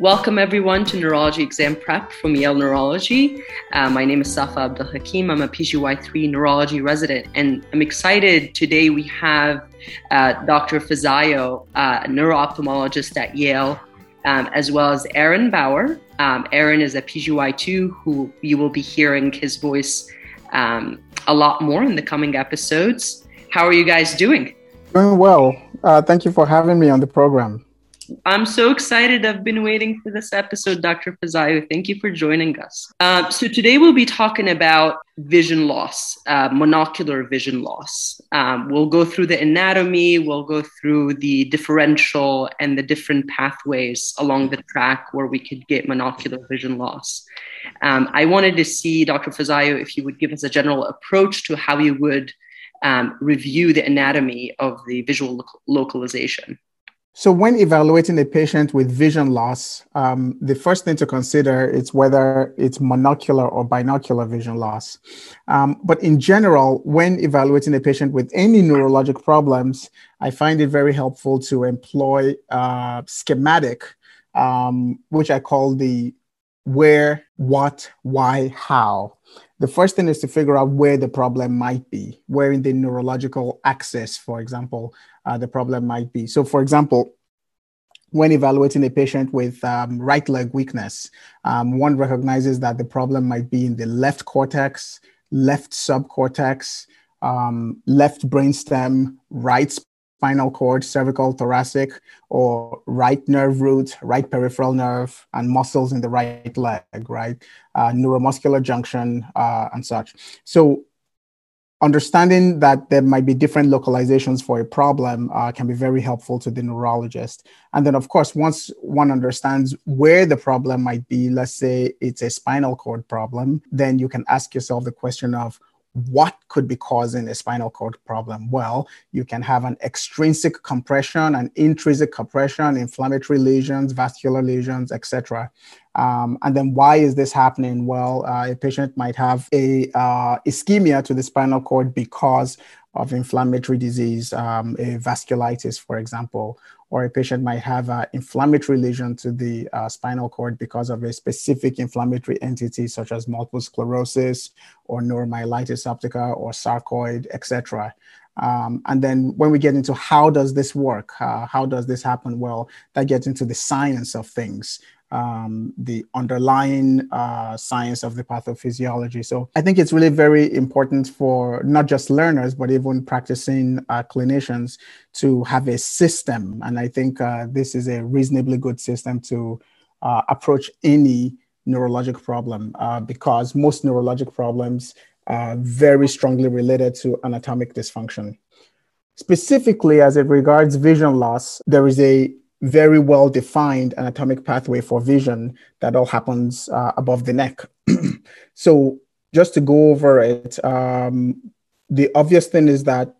Welcome everyone to Neurology Exam Prep from Yale Neurology. Uh, my name is Safa Abdul Hakim. I'm a PGY3 neurology resident, and I'm excited today. We have uh, Dr. Fizayo, uh, a neuro-ophthalmologist at Yale, um, as well as Aaron Bauer. Um, Aaron is a PGY2 who you will be hearing his voice um, a lot more in the coming episodes. How are you guys doing? Doing well. Uh, thank you for having me on the program. I'm so excited. I've been waiting for this episode, Dr. Fizayo. Thank you for joining us. Uh, so, today we'll be talking about vision loss, uh, monocular vision loss. Um, we'll go through the anatomy, we'll go through the differential and the different pathways along the track where we could get monocular vision loss. Um, I wanted to see, Dr. Fizayo, if you would give us a general approach to how you would um, review the anatomy of the visual lo- localization. So, when evaluating a patient with vision loss, um, the first thing to consider is whether it's monocular or binocular vision loss. Um, but in general, when evaluating a patient with any neurologic problems, I find it very helpful to employ a schematic, um, which I call the where, what, why, how. The first thing is to figure out where the problem might be, where in the neurological axis, for example, uh, the problem might be. So, for example, when evaluating a patient with um, right leg weakness, um, one recognizes that the problem might be in the left cortex, left subcortex, um, left brainstem, right spinal cord, cervical, thoracic, or right nerve root, right peripheral nerve, and muscles in the right leg, right? Uh, neuromuscular junction, uh, and such. So understanding that there might be different localizations for a problem uh, can be very helpful to the neurologist. And then, of course, once one understands where the problem might be, let's say it's a spinal cord problem, then you can ask yourself the question of what could be causing a spinal cord problem? Well, you can have an extrinsic compression, an intrinsic compression, inflammatory lesions, vascular lesions, etc. Um, and then why is this happening? Well, uh, a patient might have a uh, ischemia to the spinal cord because of inflammatory disease, um, a vasculitis, for example, or a patient might have an inflammatory lesion to the uh, spinal cord because of a specific inflammatory entity, such as multiple sclerosis or neuromyelitis optica or sarcoid, etc. Um, and then when we get into how does this work, uh, how does this happen? Well, that gets into the science of things um, the underlying uh, science of the pathophysiology. So I think it's really very important for not just learners, but even practicing uh, clinicians to have a system. And I think uh, this is a reasonably good system to uh, approach any neurologic problem uh, because most neurologic problems are very strongly related to anatomic dysfunction. Specifically, as it regards vision loss, there is a very well defined anatomic pathway for vision that all happens uh, above the neck. so, just to go over it, um, the obvious thing is that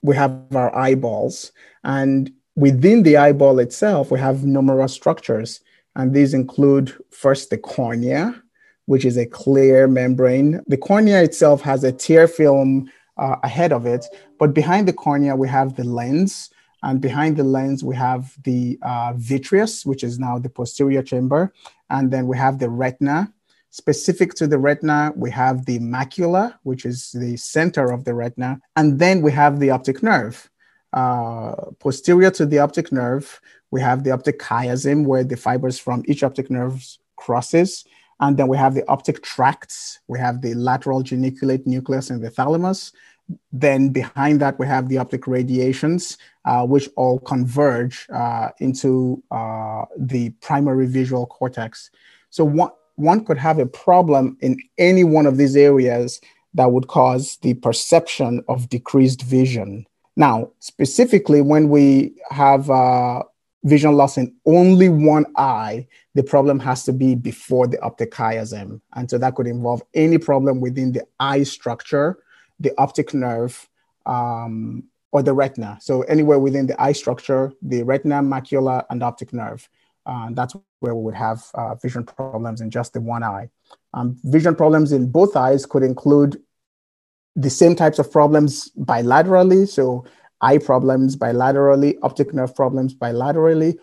we have our eyeballs, and within the eyeball itself, we have numerous structures. And these include first the cornea, which is a clear membrane. The cornea itself has a tear film uh, ahead of it, but behind the cornea, we have the lens, and behind the lens, we have the uh, vitreous, which is now the posterior chamber. And then we have the retina. Specific to the retina, we have the macula, which is the center of the retina. And then we have the optic nerve. Uh, posterior to the optic nerve, we have the optic chiasm, where the fibers from each optic nerve crosses. And then we have the optic tracts. We have the lateral geniculate nucleus in the thalamus. Then behind that, we have the optic radiations, uh, which all converge uh, into uh, the primary visual cortex. So one, one could have a problem in any one of these areas that would cause the perception of decreased vision. Now, specifically, when we have uh, vision loss in only one eye, the problem has to be before the optic chiasm. And so that could involve any problem within the eye structure the optic nerve, um, or the retina. So anywhere within the eye structure, the retina, macula, and optic nerve. Uh, that's where we would have uh, vision problems in just the one eye. Um, vision problems in both eyes could include the same types of problems bilaterally. So eye problems bilaterally, optic nerve problems bilaterally,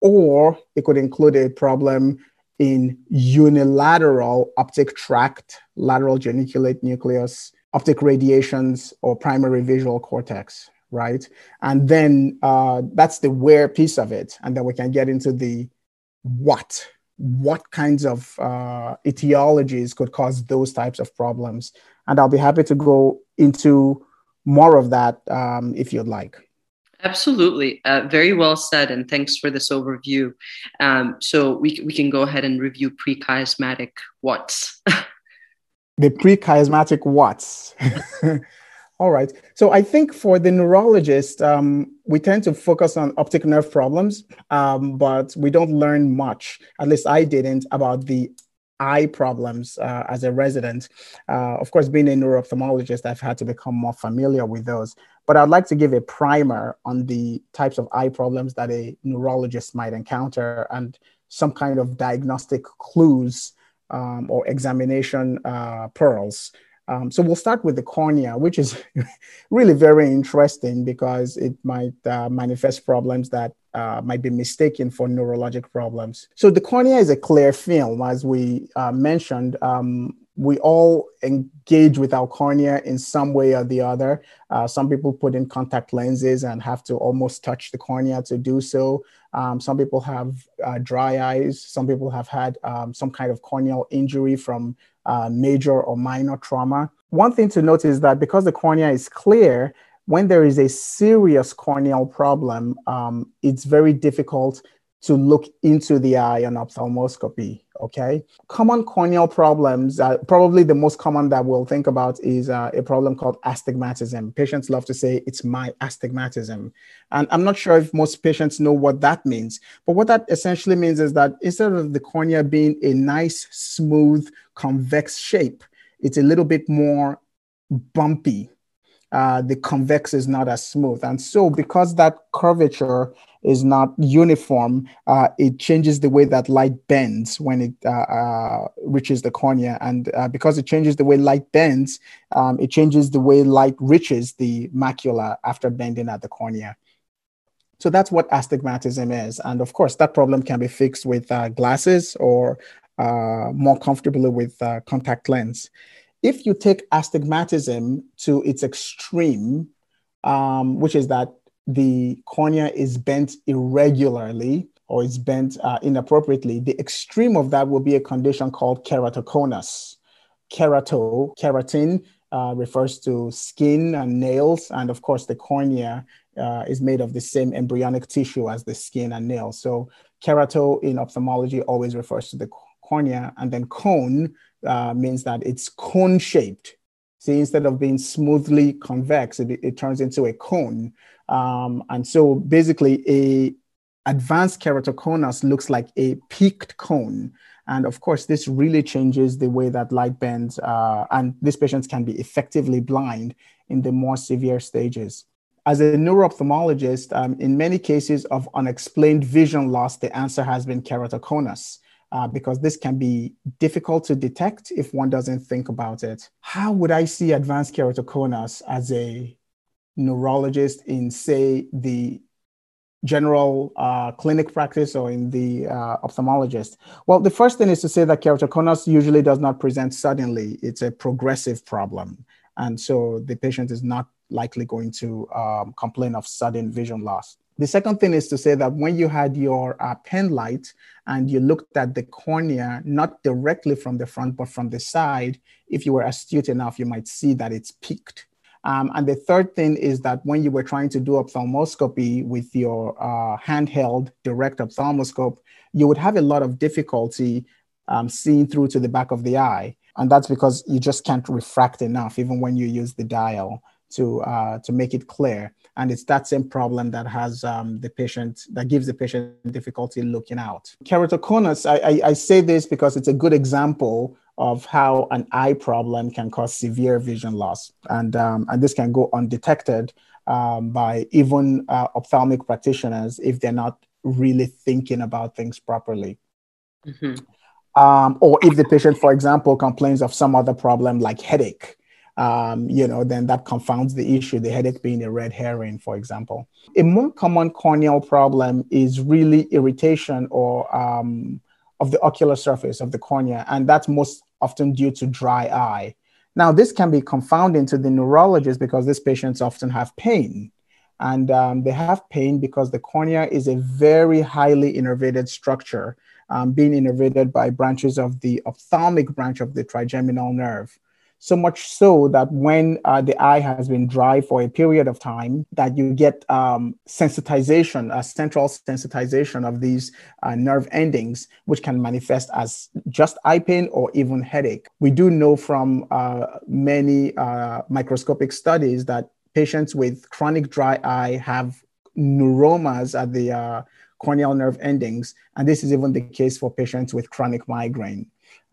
or it could include a problem in unilateral optic tract, lateral geniculate nucleus, optic radiations, or primary visual cortex, right? And then uh, that's the where piece of it. And then we can get into the what. What kinds of uh, etiologies could cause those types of problems? And I'll be happy to go into more of that um, if you'd like. Absolutely. Uh, very well said. And thanks for this overview. Um, so we, we can go ahead and review prechiasmatic what's. the prechiasmatic what's. All right. So I think for the neurologist, um, we tend to focus on optic nerve problems, um, but we don't learn much, at least I didn't, about the eye problems uh, as a resident. Uh, of course, being a neuro-ophthalmologist, I've had to become more familiar with those. But I'd like to give a primer on the types of eye problems that a neurologist might encounter and some kind of diagnostic clues um, or examination uh, pearls. Um, so we'll start with the cornea, which is really very interesting because it might uh, manifest problems that uh, might be mistaken for neurologic problems. So the cornea is a clear film, as we uh, mentioned. Um, we all engage with our cornea in some way or the other. Uh, some people put in contact lenses and have to almost touch the cornea to do so. Um, some people have uh, dry eyes. Some people have had um, some kind of corneal injury from uh, major or minor trauma. One thing to note is that because the cornea is clear, when there is a serious corneal problem, um, it's very difficult to look into the eye on ophthalmoscopy. Okay. Common corneal problems, uh, probably the most common that we'll think about is uh, a problem called astigmatism. Patients love to say it's my astigmatism. And I'm not sure if most patients know what that means. But what that essentially means is that instead of the cornea being a nice, smooth, convex shape, it's a little bit more bumpy uh, the convex is not as smooth. And so, because that curvature is not uniform, uh, it changes the way that light bends when it uh, uh reaches the cornea. And uh, because it changes the way light bends, um, it changes the way light reaches the macula after bending at the cornea. So that's what astigmatism is. And of course, that problem can be fixed with uh, glasses or more comfortably with contact lens if you take astigmatism to its extreme, um, which is that the cornea is bent irregularly or it's bent uh, inappropriately, the extreme of that will be a condition called keratoconus. Kerato, keratin uh, refers to skin and nails, and of course, the cornea uh, is made of the same embryonic tissue as the skin and nails. So, kerato in ophthalmology always refers to the cornea, and then cone uh, means that it's cone shaped. See, instead of being smoothly convex, it, it turns into a cone. Um, and so basically a advanced keratoconus looks like a peaked cone. And of course, this really changes the way that light bends, uh, and these patients can be effectively blind in the more severe stages. As a neuro-ophthalmologist, um, in many cases of unexplained vision loss, the answer has been keratoconus uh, because this can be difficult to detect if one doesn't think about it. How would I see advanced keratoconus as a neurologist in, say, the general uh, clinic practice or in the uh, ophthalmologist? Well, the first thing is to say that keratoconus usually does not present suddenly, it's a progressive problem. And so the patient is not likely going to um, complain of sudden vision loss. The second thing is to say that when you had your uh, pen light and you looked at the cornea, not directly from the front, but from the side, if you were astute enough, you might see that it's peaked. Um, and the third thing is that when you were trying to do ophthalmoscopy with your uh, handheld direct ophthalmoscope, you would have a lot of difficulty um, seeing through to the back of the eye. And that's because you just can't refract enough, even when you use the dial to, uh, to make it clear and it's that same problem that has um, the patient that gives the patient difficulty looking out keratoconus I, I, I, say this because it's a good example of how an eye problem can cause severe vision loss and um, and this can go undetected um, by even uh, ophthalmic practitioners if they're not really thinking about things properly mm-hmm. Um, or if the patient for example complains of some other problem like headache um, you know, then that confounds the issue, the headache being a red herring, for example. A more common corneal problem is really irritation or um, of the ocular surface of the cornea, and that's most often due to dry eye. Now, this can be confounding to the neurologist because these patients often have pain. And um, they have pain because the cornea is a very highly innervated structure, um, being innervated by branches of the ophthalmic branch of the trigeminal nerve so much so that when uh, the eye has been dry for a period of time that you get um, sensitization a central sensitization of these uh, nerve endings which can manifest as just eye pain or even headache. We do know from uh, many uh, microscopic studies that patients with chronic dry eye have neuromas at the uh, corneal nerve endings and this is even the case for patients with chronic migraine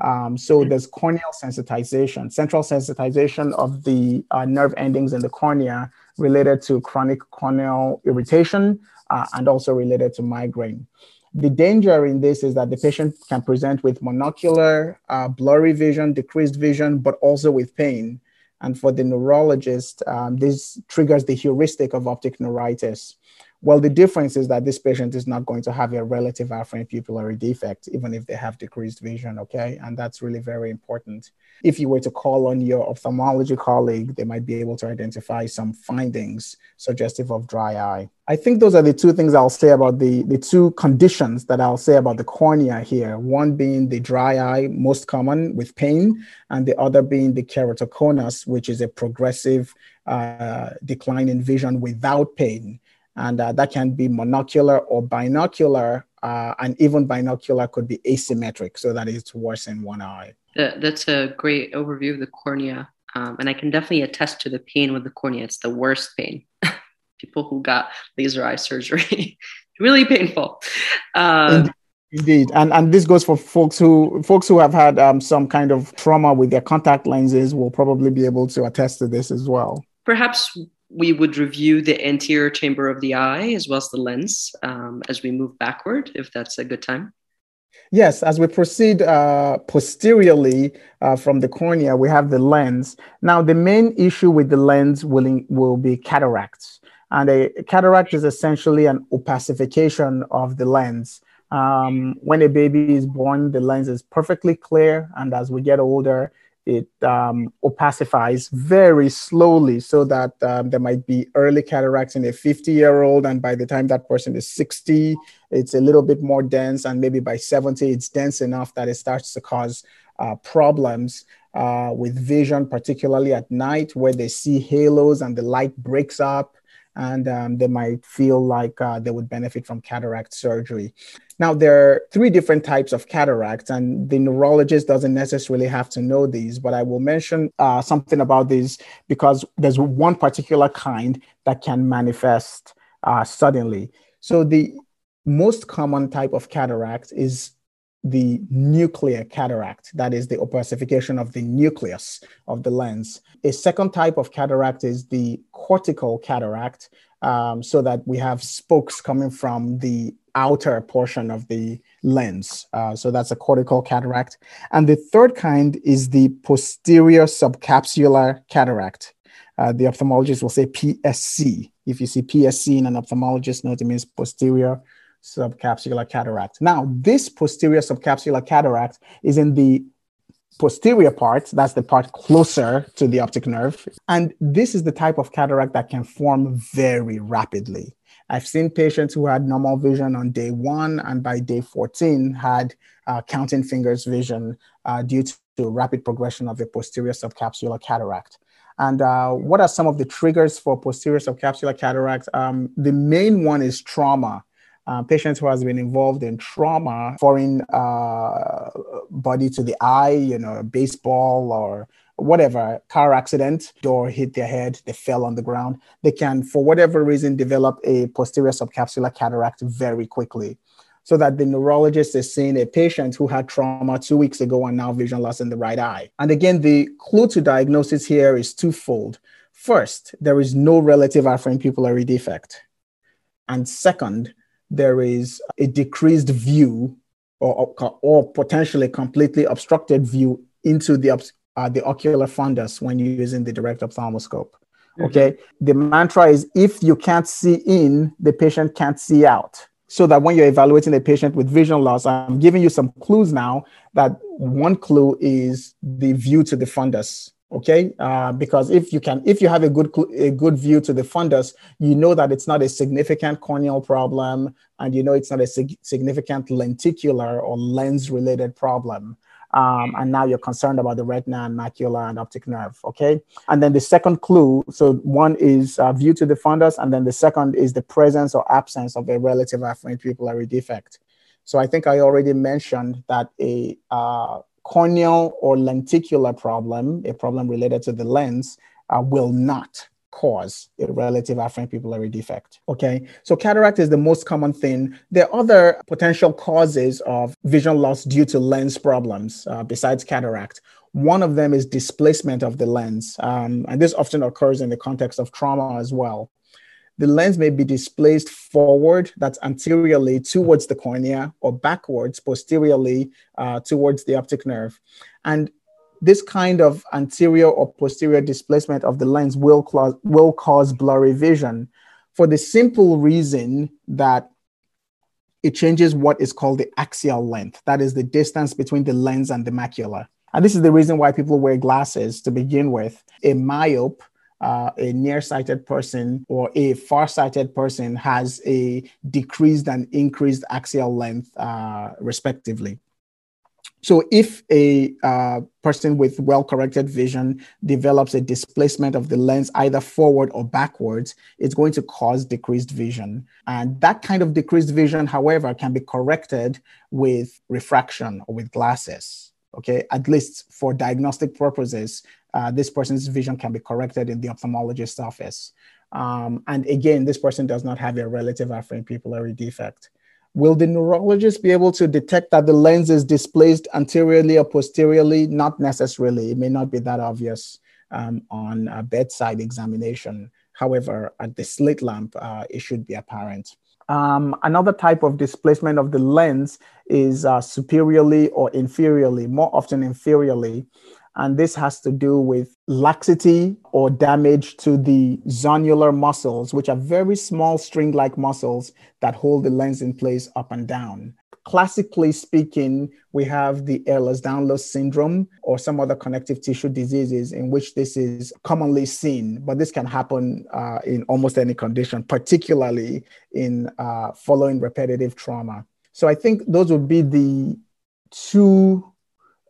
um, so mm-hmm. there's corneal sensitization, central sensitization of the uh, nerve endings in the cornea related to chronic corneal irritation uh, and also related to migraine. The danger in this is that the patient can present with monocular, uh, blurry vision, decreased vision, but also with pain. And for the neurologist, um, this triggers the heuristic of optic neuritis. Well, the difference is that this patient is not going to have a relative afferent pupillary defect, even if they have decreased vision, okay? And that's really very important. If you were to call on your ophthalmology colleague, they might be able to identify some findings suggestive of dry eye. I think those are the two things I'll say about the, the two conditions that I'll say about the cornea here. One being the dry eye, most common with pain, and the other being the keratoconus, which is a progressive uh, decline in vision without pain and uh, that can be monocular or binocular, uh, and even binocular could be asymmetric, so that it's worse in one eye. That's a great overview of the cornea, um, and I can definitely attest to the pain with the cornea. It's the worst pain. People who got laser eye surgery, really painful. Um, Indeed, and and this goes for folks who folks who have had um, some kind of trauma with their contact lenses will probably be able to attest to this as well. Perhaps we would review the anterior chamber of the eye as well as the lens um, as we move backward, if that's a good time. Yes, as we proceed uh, posteriorly uh, from the cornea, we have the lens. Now, the main issue with the lens will, will be cataracts. And a cataract is essentially an opacification of the lens. Um, when a baby is born, the lens is perfectly clear. And as we get older, it um, opacifies very slowly so that um, there might be early cataracts in a 50 year old and by the time that person is 60 it's a little bit more dense and maybe by 70 it's dense enough that it starts to cause uh, problems uh, with vision particularly at night where they see halos and the light breaks up and um, they might feel like uh, they would benefit from cataract surgery. Now, there are three different types of cataracts, and the neurologist doesn't necessarily have to know these, but I will mention uh, something about these because there's one particular kind that can manifest uh, suddenly. So, the most common type of cataract is the nuclear cataract, that is the opacification of the nucleus of the lens. A second type of cataract is the cortical cataract, um, so that we have spokes coming from the outer portion of the lens. Uh, so that's a cortical cataract. And the third kind is the posterior subcapsular cataract. Uh, the ophthalmologist will say PSC. If you see PSC in an ophthalmologist note, it means posterior subcapsular cataract. Now, this posterior subcapsular cataract is in the posterior part, that's the part closer to the optic nerve. And this is the type of cataract that can form very rapidly. I've seen patients who had normal vision on day one and by day 14 had uh, counting fingers vision uh, due to rapid progression of the posterior subcapsular cataract. And uh, what are some of the triggers for posterior subcapsular cataract? Um, the main one is trauma uh, patients who has been involved in trauma, foreign uh, body to the eye, you know, baseball or whatever, car accident, door hit their head, they fell on the ground. They can, for whatever reason, develop a posterior subcapsular cataract very quickly. So that the neurologist is seeing a patient who had trauma two weeks ago and now vision loss in the right eye. And again, the clue to diagnosis here is twofold. First, there is no relative afferent pupillary defect. And second, there is a decreased view or, or potentially completely obstructed view into the uh, the ocular fundus when you're using the direct ophthalmoscope. Mm-hmm. Okay. The mantra is if you can't see in, the patient can't see out. So that when you're evaluating a patient with vision loss, I'm giving you some clues now. That one clue is the view to the fundus. Okay, uh, because if you can, if you have a good a good view to the fundus, you know that it's not a significant corneal problem, and you know it's not a sig- significant lenticular or lens related problem um, and now you're concerned about the retina and macula and optic nerve. Okay, and then the second clue. So one is uh, view to the fundus, and then the second is the presence or absence of a relative afferent pupillary defect. So I think I already mentioned that a uh, corneal or lenticular problem, a problem related to the lens, uh, will not cause a relative afferent pupillary defect. Okay, so cataract is the most common thing. There are other potential causes of vision loss due to lens problems uh, besides cataract. One of them is displacement of the lens, um, and this often occurs in the context of trauma as well. The lens may be displaced forward, that's anteriorly towards the cornea, or backwards, posteriorly uh, towards the optic nerve. And this kind of anterior or posterior displacement of the lens will, cause, will cause blurry vision for the simple reason that it changes what is called the axial length. That is the distance between the lens and the macula. And this is the reason why people wear glasses to begin with. A myope, uh, a nearsighted person or a farsighted person has a decreased and increased axial length, uh, respectively. So if a uh, person with well-corrected vision develops a displacement of the lens either forward or backwards, it's going to cause decreased vision. And that kind of decreased vision, however, can be corrected with refraction or with glasses. Okay, at least for diagnostic purposes, uh, this person's vision can be corrected in the ophthalmologist's office. Um, and again, this person does not have a relative afferent pupillary defect. Will the neurologist be able to detect that the lens is displaced anteriorly or posteriorly? Not necessarily. It may not be that obvious um, on a bedside examination. However, at the slit lamp, uh, it should be apparent. Um, another type of displacement of the lens is uh, superiorly or inferiorly, more often inferiorly. And this has to do with laxity or damage to the zonular muscles, which are very small string like muscles that hold the lens in place up and down. Classically speaking, we have the Ehlers-Danlos syndrome or some other connective tissue diseases in which this is commonly seen, but this can happen uh, in almost any condition, particularly in uh, following repetitive trauma. So I think those would be the two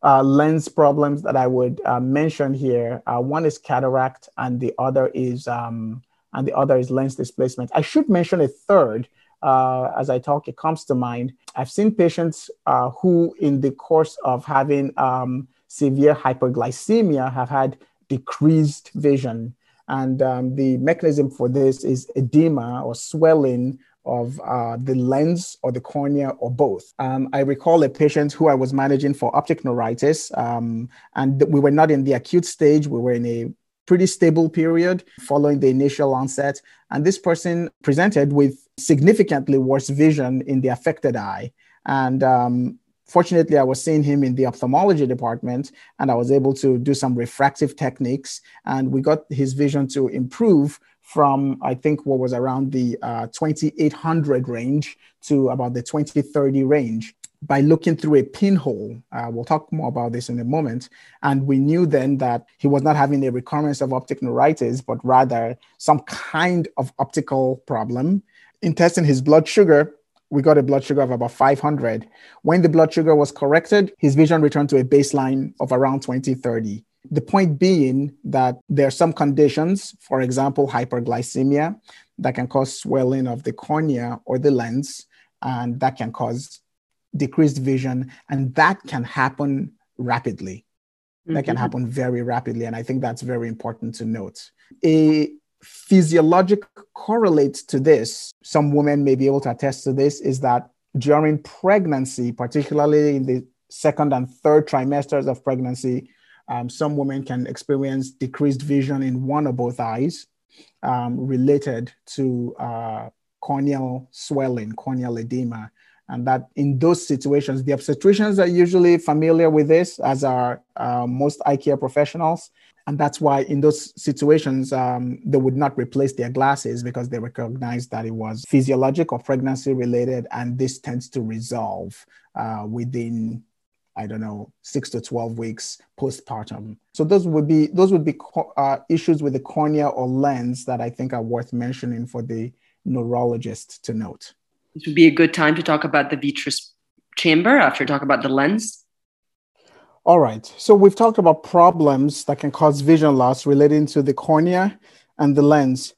uh, lens problems that I would uh, mention here. Uh, one is cataract, and the other is um, and the other is lens displacement. I should mention a third. Uh, as I talk, it comes to mind. I've seen patients uh, who, in the course of having um, severe hyperglycemia, have had decreased vision. And um, the mechanism for this is edema or swelling of uh, the lens or the cornea or both. Um, I recall a patient who I was managing for optic neuritis, um, and we were not in the acute stage, we were in a pretty stable period following the initial onset. And this person presented with significantly worse vision in the affected eye. And um, fortunately, I was seeing him in the ophthalmology department, and I was able to do some refractive techniques, and we got his vision to improve from I think what was around the uh, 2800 range to about the 2030 range by looking through a pinhole. Uh, we'll talk more about this in a moment. And we knew then that he was not having a recurrence of optic neuritis, but rather some kind of optical problem. In testing his blood sugar, we got a blood sugar of about 500. When the blood sugar was corrected, his vision returned to a baseline of around 2030. The point being that there are some conditions, for example, hyperglycemia, that can cause swelling of the cornea or the lens, and that can cause decreased vision, and that can happen rapidly. Mm-hmm. That can mm-hmm. happen very rapidly, and I think that's very important to note. A physiologic correlate to this, some women may be able to attest to this, is that during pregnancy, particularly in the second and third trimesters of pregnancy, um, some women can experience decreased vision in one or both eyes um, related to uh, corneal swelling, corneal edema. And that in those situations, the obstetricians are usually familiar with this, as are uh, most eye care professionals. And that's why in those situations, um, they would not replace their glasses because they recognize that it was physiologic or pregnancy related. And this tends to resolve uh, within, I don't know, six to 12 weeks postpartum. So those would be, those would be uh, issues with the cornea or lens that I think are worth mentioning for the neurologist to note. This would be a good time to talk about the vitreous chamber after talk about the lens. All right. So we've talked about problems that can cause vision loss relating to the cornea and the lens.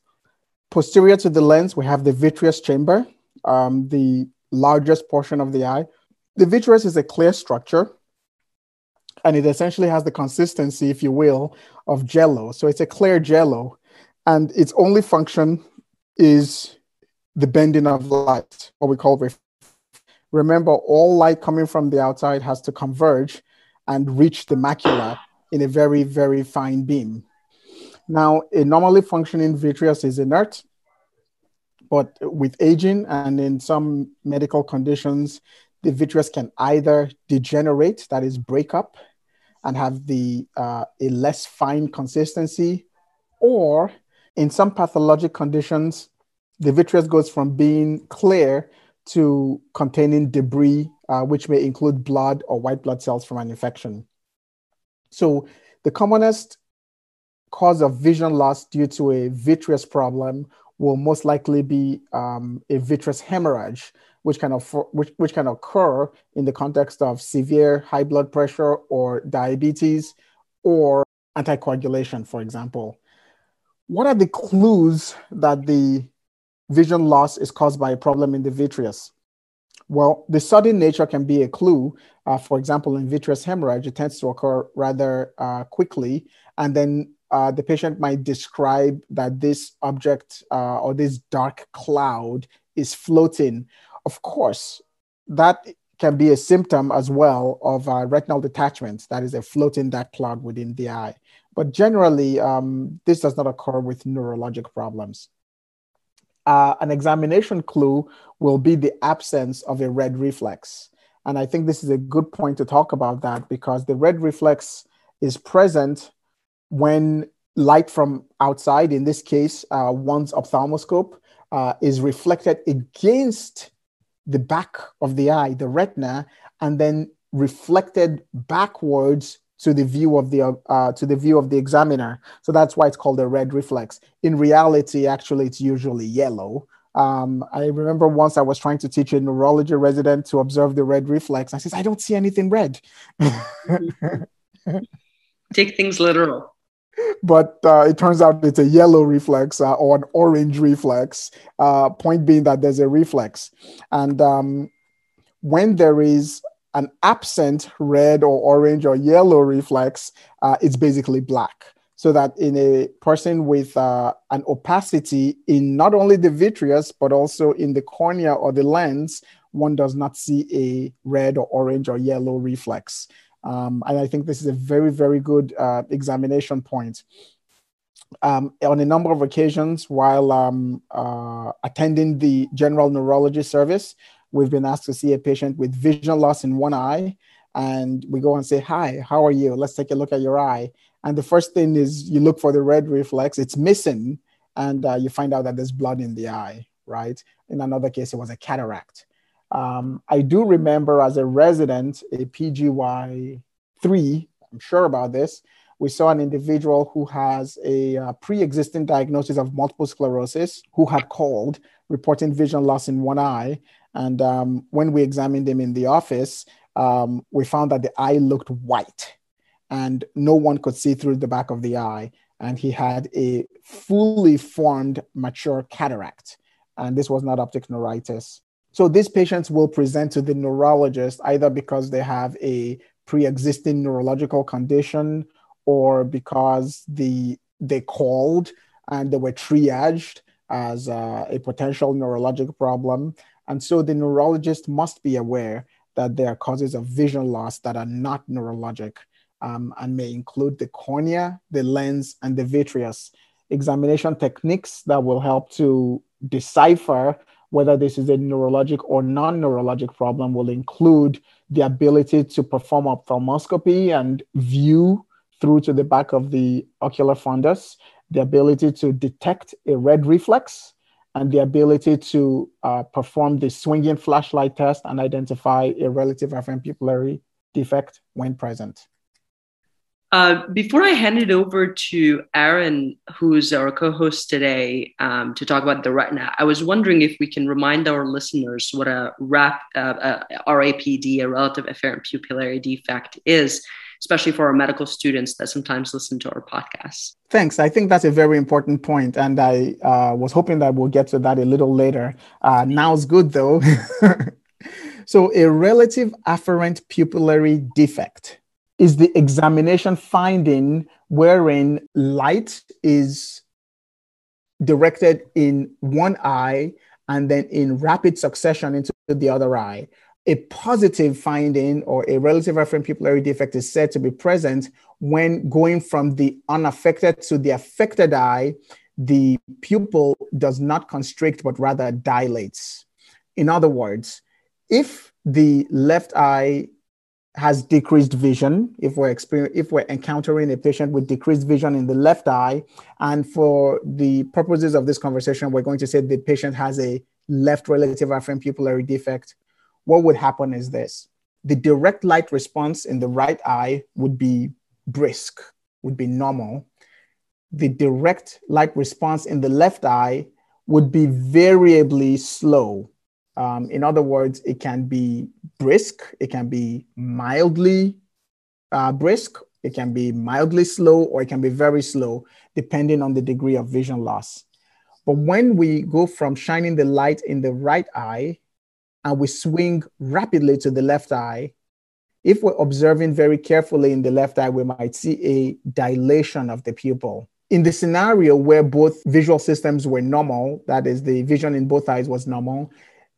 Posterior to the lens, we have the vitreous chamber, um, the largest portion of the eye. The vitreous is a clear structure, and it essentially has the consistency, if you will, of jello. So it's a clear jello, and its only function is the bending of light, what we call ref- Remember, all light coming from the outside has to converge and reach the macula in a very, very fine beam. Now, a normally functioning vitreous is inert, but with aging and in some medical conditions, the vitreous can either degenerate, that is, break up, and have the uh, a less fine consistency, or in some pathologic conditions, the vitreous goes from being clear to containing debris uh, which may include blood or white blood cells from an infection. So, the commonest cause of vision loss due to a vitreous problem will most likely be um, a vitreous hemorrhage, which can, afford, which, which can occur in the context of severe high blood pressure or diabetes or anticoagulation, for example. What are the clues that the vision loss is caused by a problem in the vitreous? Well, the sudden nature can be a clue. Uh, for example, in vitreous hemorrhage, it tends to occur rather uh, quickly. And then uh, the patient might describe that this object uh, or this dark cloud is floating. Of course, that can be a symptom as well of uh, retinal detachment, that is a floating dark cloud within the eye. But generally, um, this does not occur with neurologic problems uh, an examination clue will be the absence of a red reflex. And I think this is a good point to talk about that because the red reflex is present when light from outside, in this case, uh, one's ophthalmoscope, uh, is reflected against the back of the eye, the retina, and then reflected backwards to the view of the uh, to the view of the examiner. So that's why it's called a red reflex. In reality, actually, it's usually yellow. Um, I remember once I was trying to teach a neurology resident to observe the red reflex. I says, I don't see anything red. Take things literal. But uh, it turns out it's a yellow reflex uh, or an orange reflex. Uh, point being that there's a reflex, and um, when there is an absent red or orange or yellow reflex, uh, it's basically black. So that in a person with uh, an opacity in not only the vitreous, but also in the cornea or the lens, one does not see a red or orange or yellow reflex. Um, and I think this is a very, very good uh, examination point. Um, on a number of occasions, while um, uh, attending the general neurology service, we've been asked to see a patient with vision loss in one eye and we go and say hi how are you? Let's take a look at your eye. And the first thing is you look for the red reflex it's missing and uh, you find out that there's blood in the eye right? In another case it was a cataract um, i do remember as a resident a pgy 3 i'm sure about this we saw an individual who has a uh, pre-existing diagnosis of multiple sclerosis who had called reporting vision loss in one eye and um, when we examined him in the office, um, we found that the eye looked white and no one could see through the back of the eye. And he had a fully formed mature cataract. And this was not optic neuritis. So these patients will present to the neurologist either because they have a pre existing neurological condition or because the, they called and they were triaged as uh, a potential neurologic problem. And so the neurologist must be aware that there are causes of vision loss that are not neurologic um, and may include the cornea, the lens, and the vitreous. Examination techniques that will help to decipher whether this is a neurologic or non neurologic problem, will include the ability to perform ophthalmoscopy and view through to the back of the ocular fundus, the ability to detect a red reflex, and the ability to uh, perform the swinging flashlight test and identify a relative afferent pupillary defect when present. Uh, before I hand it over to Aaron, who's our co host today, um, to talk about the retina, I was wondering if we can remind our listeners what a RAP, uh, RAPD, a relative afferent pupillary defect, is, especially for our medical students that sometimes listen to our podcast. Thanks. I think that's a very important point, and I uh, was hoping that we'll get to that a little later. Uh, now's good, though. so, a relative afferent pupillary defect is the examination finding wherein light is directed in one eye and then in rapid succession into the other eye. A positive finding or a relative afferent pupillary defect is said to be present when going from the unaffected to the affected eye, the pupil does not constrict but rather dilates. In other words, if the left eye has decreased vision. If we're if we're encountering a patient with decreased vision in the left eye and for the purposes of this conversation we're going to say the patient has a left relative afferent pupillary defect what would happen is this. The direct light response in the right eye would be brisk would be normal. The direct light response in the left eye would be variably slow um, in other words, it can be brisk, it can be mildly uh, brisk, it can be mildly slow, or it can be very slow, depending on the degree of vision loss. But when we go from shining the light in the right eye and we swing rapidly to the left eye, if we're observing very carefully in the left eye, we might see a dilation of the pupil. In the scenario where both visual systems were normal, that is, the vision in both eyes was normal,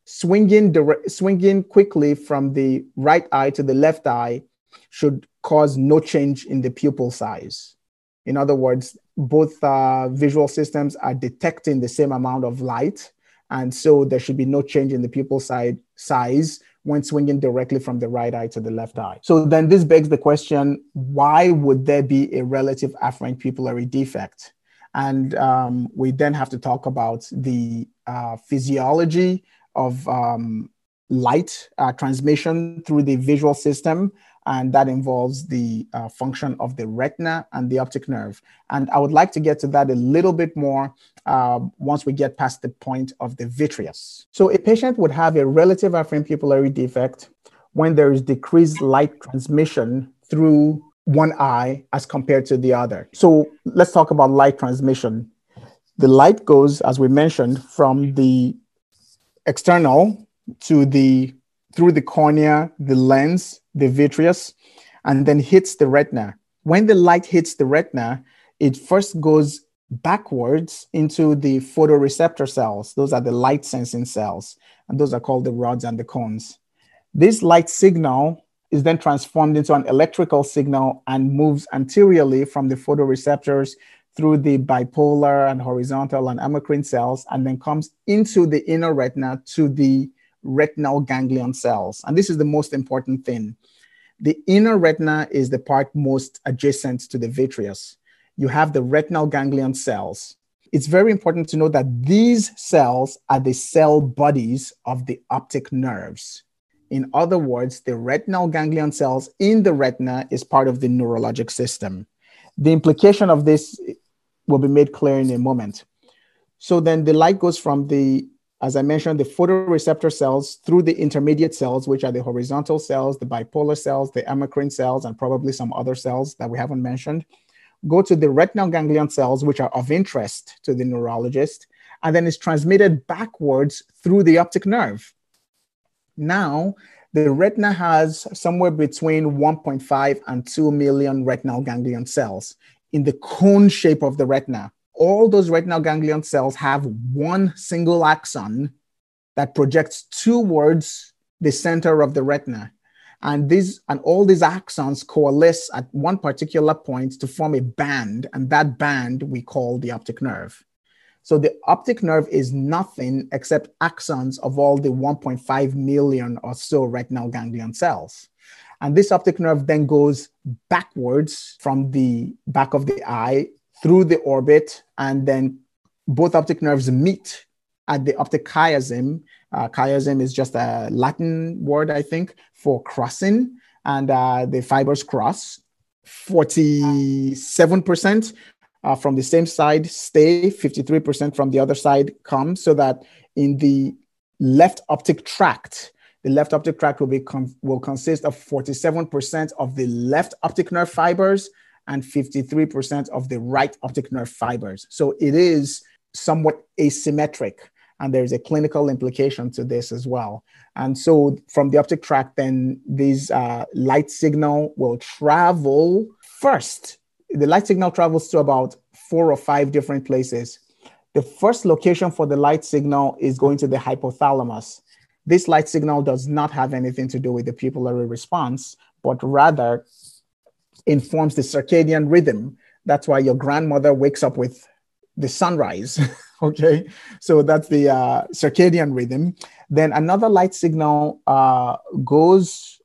swinging direct, swinging quickly from the right eye to the left eye should cause no change in the pupil size. In other words, both uh, visual systems are detecting the same amount of light, and so there should be no change in the pupil side size when swinging directly from the right eye to the left eye. So then this begs the question: Why would there be a relative afferent pupillary defect? And um, we then have to talk about the uh, physiology of um, light uh, transmission through the visual system, and that involves the uh, function of the retina and the optic nerve. And I would like to get to that a little bit more uh, once we get past the point of the vitreous. So, a patient would have a relative afferent pupillary defect when there is decreased light transmission through one eye as compared to the other. So, let's talk about light transmission. The light goes, as we mentioned, from the external to the through the cornea, the lens, the vitreous, and then hits the retina. When the light hits the retina, it first goes backwards into the photoreceptor cells. Those are the light sensing cells, and those are called the rods and the cones. This light signal is then transformed into an electrical signal and moves anteriorly from the photoreceptors through the bipolar and horizontal and amacrine cells, and then comes into the inner retina to the retinal ganglion cells. And this is the most important thing. The inner retina is the part most adjacent to the vitreous. You have the retinal ganglion cells. It's very important to know that these cells are the cell bodies of the optic nerves. In other words, the retinal ganglion cells in the retina is part of the neurologic system. The implication of this will be made clear in a moment. So then the light goes from the, as I mentioned, the photoreceptor cells through the intermediate cells, which are the horizontal cells, the bipolar cells, the amacrine cells, and probably some other cells that we haven't mentioned, go to the retinal ganglion cells, which are of interest to the neurologist, and then is transmitted backwards through the optic nerve. Now, the retina has somewhere between 1.5 and 2 million retinal ganglion cells in the cone shape of the retina. All those retinal ganglion cells have one single axon that projects towards the center of the retina. And these and all these axons coalesce at one particular point to form a band, and that band we call the optic nerve. So the optic nerve is nothing except axons of all the 1.5 million or so retinal ganglion cells. And this optic nerve then goes backwards from the back of the eye through the orbit, and then both optic nerves meet at the optic chiasm. Uh, chiasm is just a Latin word, I think, for crossing, and uh, the fibers cross. 47% uh, from the same side stay, 53% from the other side come, so that in the left optic tract, the left optic tract will, be will consist of 47% of the left optic nerve fibers and 53% of the right optic nerve fibers. So it is somewhat asymmetric, and there's a clinical implication to this as well. And so from the optic tract, then this uh, light signal will travel first the light signal travels to about four or five different places. The first location for the light signal is going to the hypothalamus. This light signal does not have anything to do with the pupillary response, but rather informs the circadian rhythm. That's why your grandmother wakes up with the sunrise. okay, so that's the uh, circadian rhythm. Then another light signal uh, goes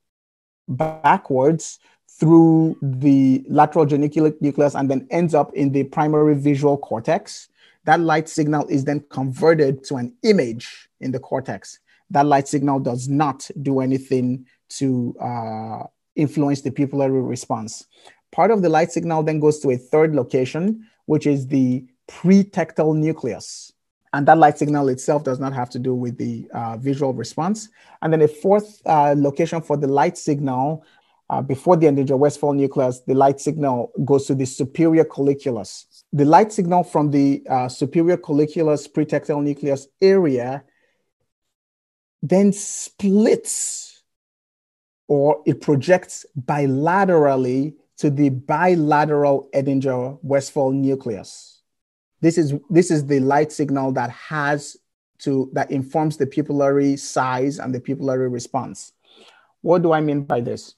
backwards through the lateral geniculate nucleus and then ends up in the primary visual cortex. That light signal is then converted to an image in the cortex. That light signal does not do anything to uh, influence the pupillary response. Part of the light signal then goes to a third location, which is the pretectal nucleus. And that light signal itself does not have to do with the uh, visual response. And then a fourth uh, location for the light signal uh, before the Edinger Westphal nucleus, the light signal goes to the superior colliculus. The light signal from the uh, superior colliculus pretectal nucleus area then splits or it projects bilaterally to the bilateral Edinger Westphal nucleus. This is, this is the light signal that has to, that informs the pupillary size and the pupillary response. What do I mean by this?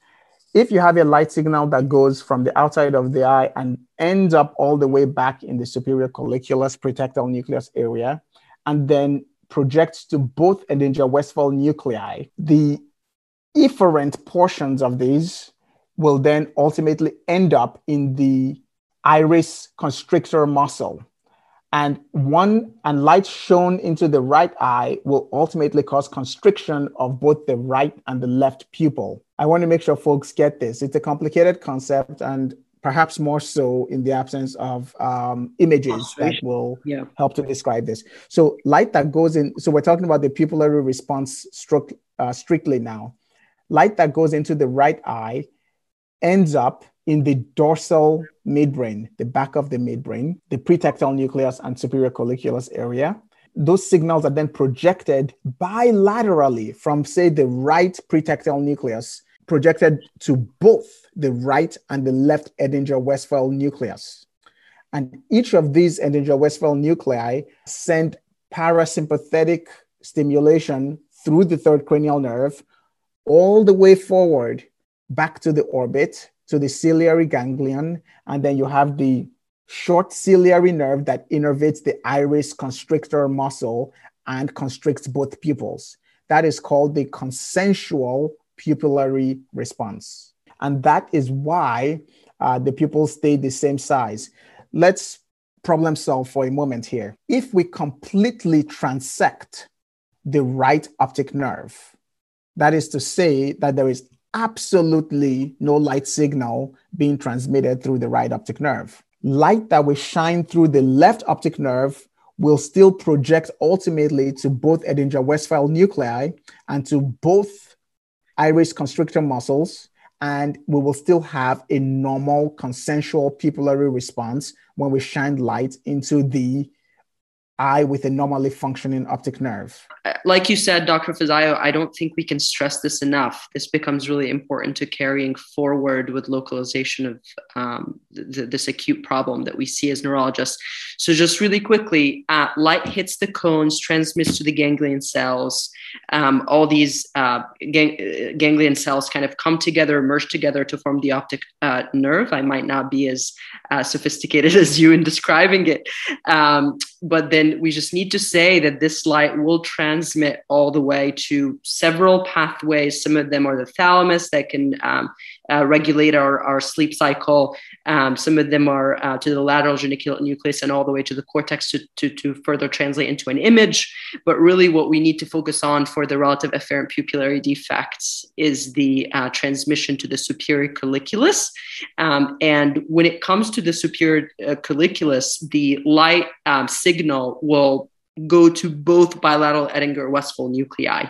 if you have a light signal that goes from the outside of the eye and ends up all the way back in the superior colliculus pretectal nucleus area, and then projects to both Edinger Westphal nuclei, the efferent portions of these will then ultimately end up in the iris constrictor muscle and one and light shown into the right eye will ultimately cause constriction of both the right and the left pupil. I want to make sure folks get this. It's a complicated concept and perhaps more so in the absence of um, images that will yeah. help to describe this. So light that goes in, so we're talking about the pupillary response stroke, uh, strictly now. Light that goes into the right eye ends up in the dorsal midbrain, the back of the midbrain, the pretectal nucleus and superior colliculus area. Those signals are then projected bilaterally from, say, the right pretectal nucleus, projected to both the right and the left Edinger Westphal nucleus. And each of these Edinger Westphal nuclei send parasympathetic stimulation through the third cranial nerve all the way forward back to the orbit to the ciliary ganglion, and then you have the short ciliary nerve that innervates the iris constrictor muscle and constricts both pupils. That is called the consensual pupillary response. And that is why uh, the pupils stay the same size. Let's problem solve for a moment here. If we completely transect the right optic nerve, that is to say that there is absolutely no light signal being transmitted through the right optic nerve. Light that will shine through the left optic nerve will still project ultimately to both Edinger Westphal nuclei and to both iris constrictor muscles. And we will still have a normal consensual pupillary response when we shine light into the eye with a normally functioning optic nerve. Like you said, Dr. Fazio, I don't think we can stress this enough. This becomes really important to carrying forward with localization of um, th- this acute problem that we see as neurologists. So, just really quickly, uh, light hits the cones, transmits to the ganglion cells. Um, all these uh, gang- ganglion cells kind of come together, merge together to form the optic uh, nerve. I might not be as uh, sophisticated as you in describing it, um, but then then we just need to say that this light will transmit all the way to several pathways. Some of them are the thalamus that can um, uh, regulate our, our sleep cycle. Um, some of them are uh, to the lateral geniculate nucleus and all the way to the cortex to, to, to further translate into an image. But really, what we need to focus on for the relative afferent pupillary defects is the uh, transmission to the superior colliculus. Um, and when it comes to the superior uh, colliculus, the light um, signal will go to both bilateral Edinger Westphal nuclei.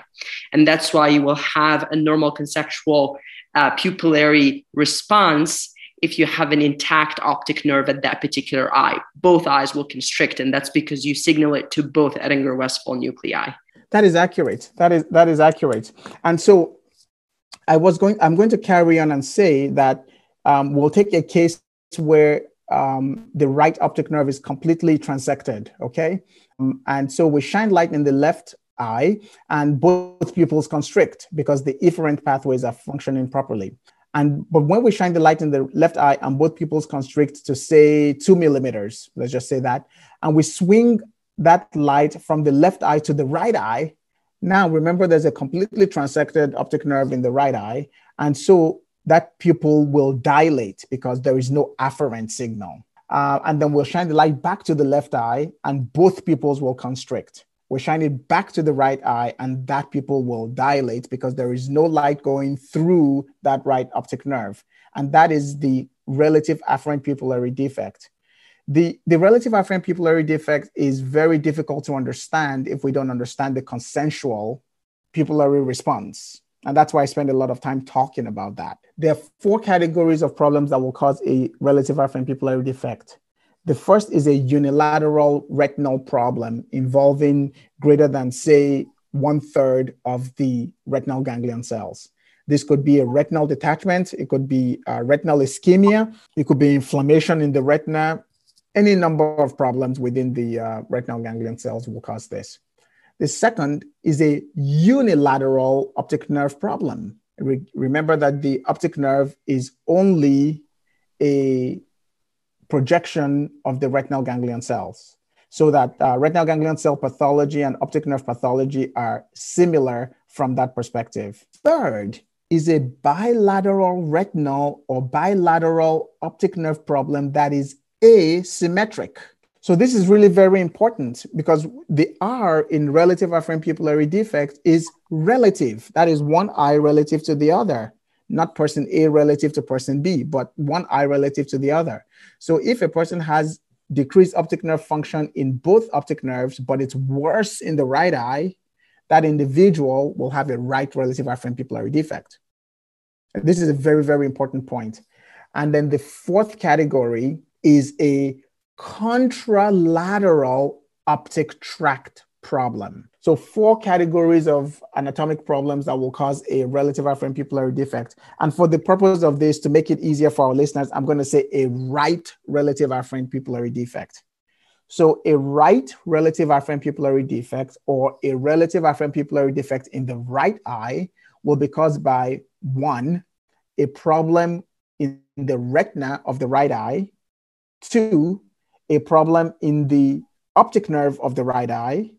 And that's why you will have a normal consensual uh, pupillary response if you have an intact optic nerve at that particular eye. Both eyes will constrict, and that's because you signal it to both Edinger Westphal nuclei. That is accurate. That is that is accurate. And so I was going, I'm going to carry on and say that um, we'll take a case where um, the right optic nerve is completely transected, okay? Um, and so we shine light in the left eye and both pupils constrict because the efferent pathways are functioning properly. And but when we shine the light in the left eye and both pupils constrict to say two millimeters, let's just say that, and we swing that light from the left eye to the right eye. Now remember there's a completely transected optic nerve in the right eye. And so that pupil will dilate because there is no afferent signal. Uh, and then we'll shine the light back to the left eye, and both pupils will constrict. We'll shine it back to the right eye, and that pupil will dilate because there is no light going through that right optic nerve. And that is the relative afferent pupillary defect. The, the relative afferent pupillary defect is very difficult to understand if we don't understand the consensual pupillary response. And that's why I spend a lot of time talking about that. There are four categories of problems that will cause a relative afferent pupillary defect. The first is a unilateral retinal problem involving greater than, say, one third of the retinal ganglion cells. This could be a retinal detachment, it could be retinal ischemia, it could be inflammation in the retina. Any number of problems within the uh, retinal ganglion cells will cause this. The second is a unilateral optic nerve problem. Re- remember that the optic nerve is only a projection of the retinal ganglion cells. So that uh, retinal ganglion cell pathology and optic nerve pathology are similar from that perspective. Third is a bilateral retinal or bilateral optic nerve problem that is asymmetric. So this is really very important because the R in relative afferent pupillary defect is relative. That is one eye relative to the other, not person A relative to person B, but one eye relative to the other. So if a person has decreased optic nerve function in both optic nerves, but it's worse in the right eye, that individual will have a right relative afferent pupillary defect. This is a very, very important point. And then the fourth category is a contralateral optic tract problem. So four categories of anatomic problems that will cause a relative afferent pupillary defect. And for the purpose of this, to make it easier for our listeners, I'm going to say a right relative afferent pupillary defect. So a right relative afferent pupillary defect or a relative afferent pupillary defect in the right eye will be caused by one, a problem in the retina of the right eye, two, a problem in the optic nerve of the right eye.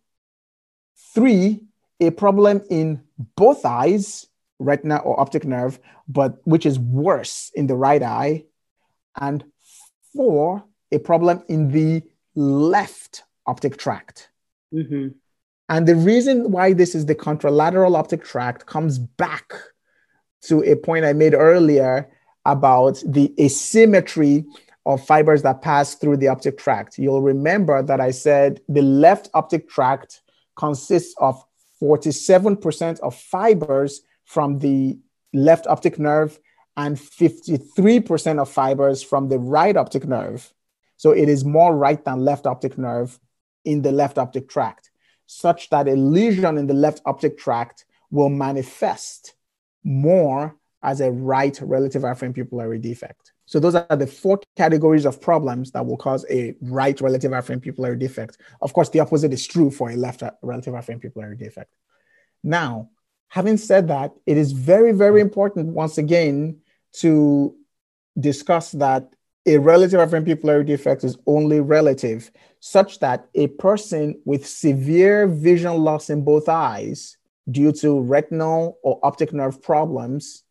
Three, a problem in both eyes, retina or optic nerve, but which is worse in the right eye. And four, a problem in the left optic tract. Mm-hmm. And the reason why this is the contralateral optic tract comes back to a point I made earlier about the asymmetry of fibers that pass through the optic tract. You'll remember that I said the left optic tract consists of 47% of fibers from the left optic nerve and 53% of fibers from the right optic nerve. So it is more right than left optic nerve in the left optic tract, such that a lesion in the left optic tract will manifest more as a right relative afferent pupillary defect. So those are the four categories of problems that will cause a right relative afferent pupillary defect. Of course, the opposite is true for a left relative afferent pupillary defect. Now, having said that, it is very, very important once again to discuss that a relative afferent pupillary defect is only relative, such that a person with severe vision loss in both eyes due to retinal or optic nerve problems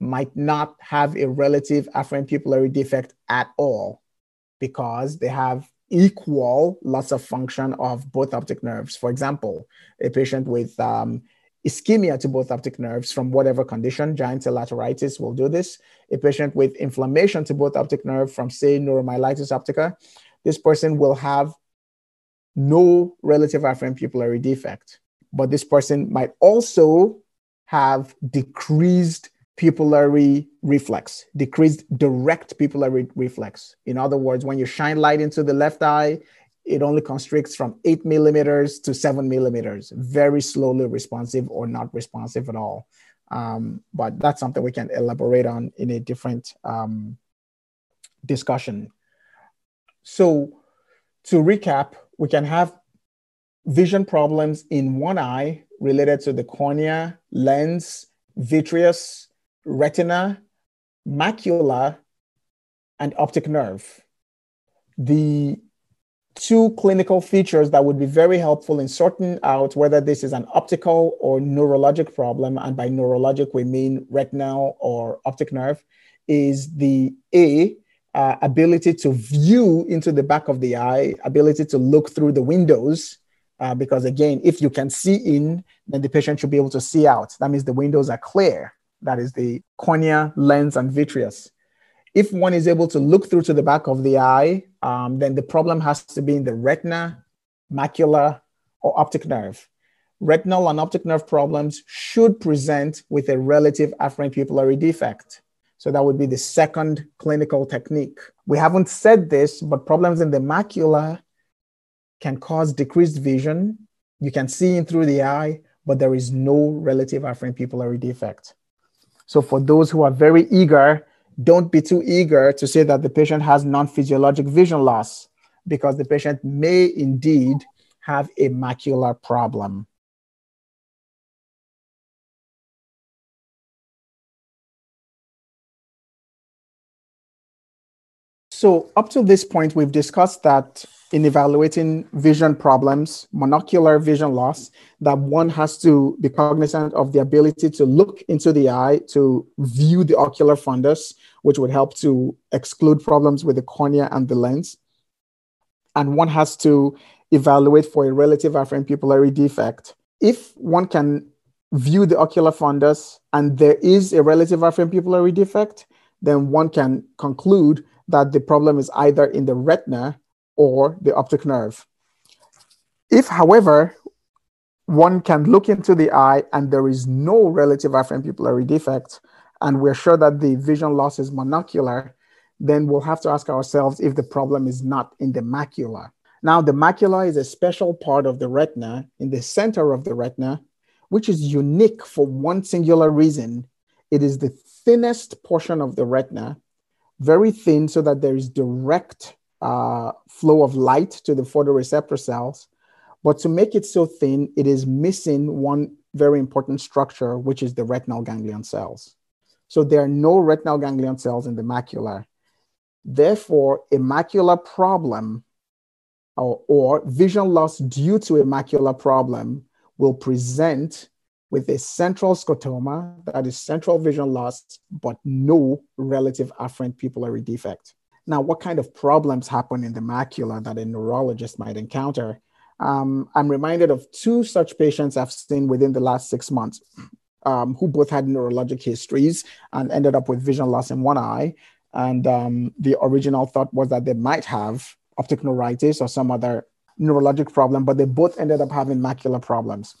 might not have a relative afferent pupillary defect at all because they have equal loss of function of both optic nerves. For example, a patient with um, ischemia to both optic nerves from whatever condition, giant cell arteritis will do this. A patient with inflammation to both optic nerve from, say, neuromyelitis optica, this person will have no relative afferent pupillary defect. But this person might also have decreased pupillary reflex, decreased direct pupillary reflex. In other words, when you shine light into the left eye, it only constricts from eight millimeters to seven millimeters, very slowly responsive or not responsive at all. Um, but that's something we can elaborate on in a different um, discussion. So, to recap, we can have vision problems in one eye related to the cornea, lens, vitreous, retina, macula, and optic nerve. The two clinical features that would be very helpful in sorting out whether this is an optical or neurologic problem, and by neurologic we mean retinal or optic nerve, is the A, uh, ability to view into the back of the eye, ability to look through the windows. Uh, because again, if you can see in, then the patient should be able to see out. That means the windows are clear. That is the cornea, lens, and vitreous. If one is able to look through to the back of the eye, um, then the problem has to be in the retina, macula, or optic nerve. Retinal and optic nerve problems should present with a relative afferent pupillary defect. So that would be the second clinical technique. We haven't said this, but problems in the macula can cause decreased vision. You can see in through the eye, but there is no relative afferent pupillary defect. So for those who are very eager don't be too eager to say that the patient has non physiologic vision loss because the patient may indeed have a macular problem. So, up to this point, we've discussed that in evaluating vision problems, monocular vision loss, that one has to be cognizant of the ability to look into the eye to view the ocular fundus, which would help to exclude problems with the cornea and the lens. And one has to evaluate for a relative afferent pupillary defect. If one can view the ocular fundus and there is a relative afferent pupillary defect, then one can conclude that the problem is either in the retina or the optic nerve. If, however, one can look into the eye and there is no relative afferent pupillary defect, and we're sure that the vision loss is monocular, then we'll have to ask ourselves if the problem is not in the macula. Now, the macula is a special part of the retina in the center of the retina, which is unique for one singular reason. It is the thinnest portion of the retina, very thin, so that there is direct uh, flow of light to the photoreceptor cells. But to make it so thin, it is missing one very important structure, which is the retinal ganglion cells. So there are no retinal ganglion cells in the macula. Therefore, a macular problem or, or vision loss due to a macular problem will present with a central scotoma, that is central vision loss, but no relative afferent pupillary defect. Now, what kind of problems happen in the macula that a neurologist might encounter? Um, I'm reminded of two such patients I've seen within the last six months um, who both had neurologic histories and ended up with vision loss in one eye. And um, the original thought was that they might have optic neuritis or some other neurologic problem, but they both ended up having macular problems.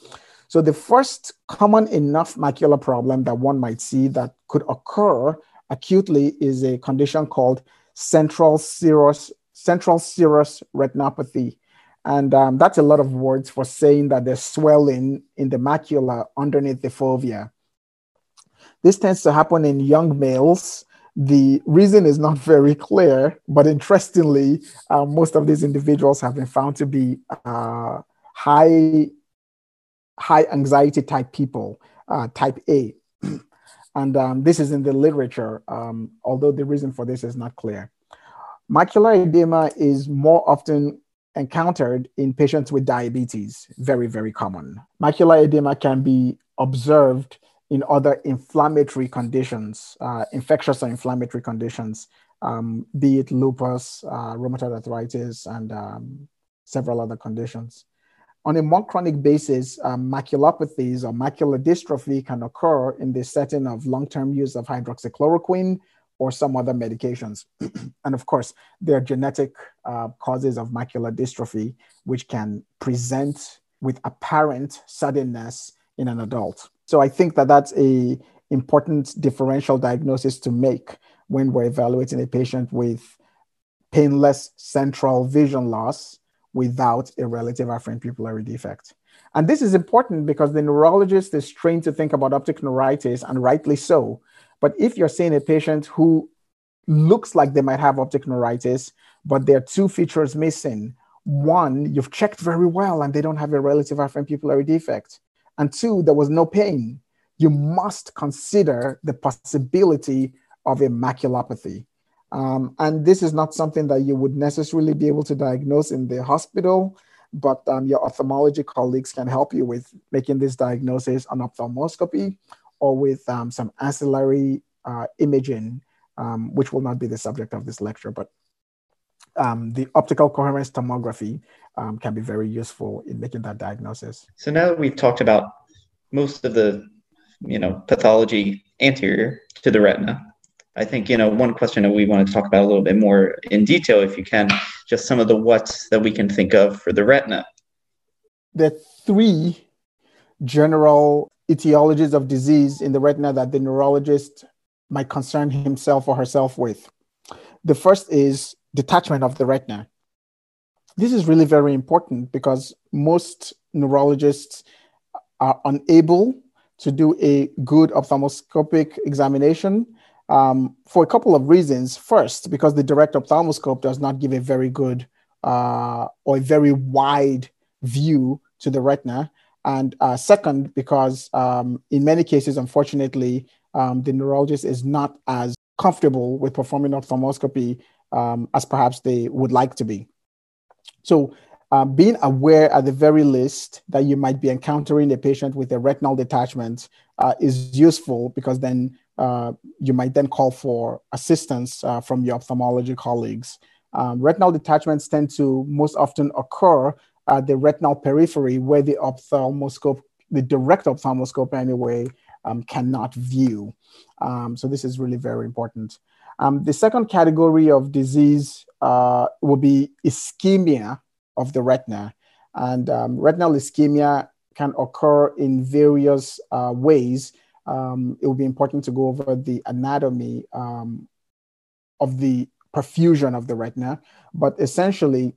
So, the first common enough macular problem that one might see that could occur acutely is a condition called central serous central serous retinopathy. And um, that's a lot of words for saying that there's swelling in the macula underneath the fovea. This tends to happen in young males. The reason is not very clear, but interestingly, uh, most of these individuals have been found to be uh, high, high anxiety type people, uh, type A. And um, this is in the literature, um, although the reason for this is not clear. Macular edema is more often encountered in patients with diabetes, very, very common. Macular edema can be observed in other inflammatory conditions, uh, infectious or inflammatory conditions, um, be it lupus, uh, rheumatoid arthritis, and um, several other conditions. On a more chronic basis, um, maculopathies or macular dystrophy can occur in the setting of long term use of hydroxychloroquine or some other medications. and of course, there are genetic uh, causes of macular dystrophy, which can present with apparent suddenness in an adult. So I think that that's a important differential diagnosis to make when we're evaluating a patient with painless central vision loss without a relative afferent pupillary defect. And this is important because the neurologist is trained to think about optic neuritis, and rightly so. But if you're seeing a patient who looks like they might have optic neuritis, but there are two features missing. One, you've checked very well and they don't have a relative afferent pupillary defect. And two, there was no pain. You must consider the possibility of a maculopathy. Um, and this is not something that you would necessarily be able to diagnose in the hospital, but um, your ophthalmology colleagues can help you with making this diagnosis on ophthalmoscopy or with um, some ancillary uh, imaging, um, which will not be the subject of this lecture, but um, the optical coherence tomography um, can be very useful in making that diagnosis. So now that we've talked about most of the, you know, pathology anterior to the retina, I think you know one question that we want to talk about a little bit more in detail, if you can, just some of the what's that we can think of for the retina. The three general etiologies of disease in the retina that the neurologist might concern himself or herself with. The first is detachment of the retina. This is really very important because most neurologists are unable to do a good ophthalmoscopic examination um, for a couple of reasons. First, because the direct ophthalmoscope does not give a very good uh, or a very wide view to the retina. And uh, second, because um, in many cases, unfortunately, um, the neurologist is not as comfortable with performing ophthalmoscopy um, as perhaps they would like to be. So, uh, being aware at the very least that you might be encountering a patient with a retinal detachment uh, is useful because then uh, you might then call for assistance uh, from your ophthalmology colleagues. Um, retinal detachments tend to most often occur at the retinal periphery where the ophthalmoscope, the direct ophthalmoscope anyway, um, cannot view. Um, so this is really very important. Um, the second category of disease uh, will be ischemia of the retina. And um, retinal ischemia can occur in various uh, ways. Um, it will be important to go over the anatomy um, of the perfusion of the retina, but essentially,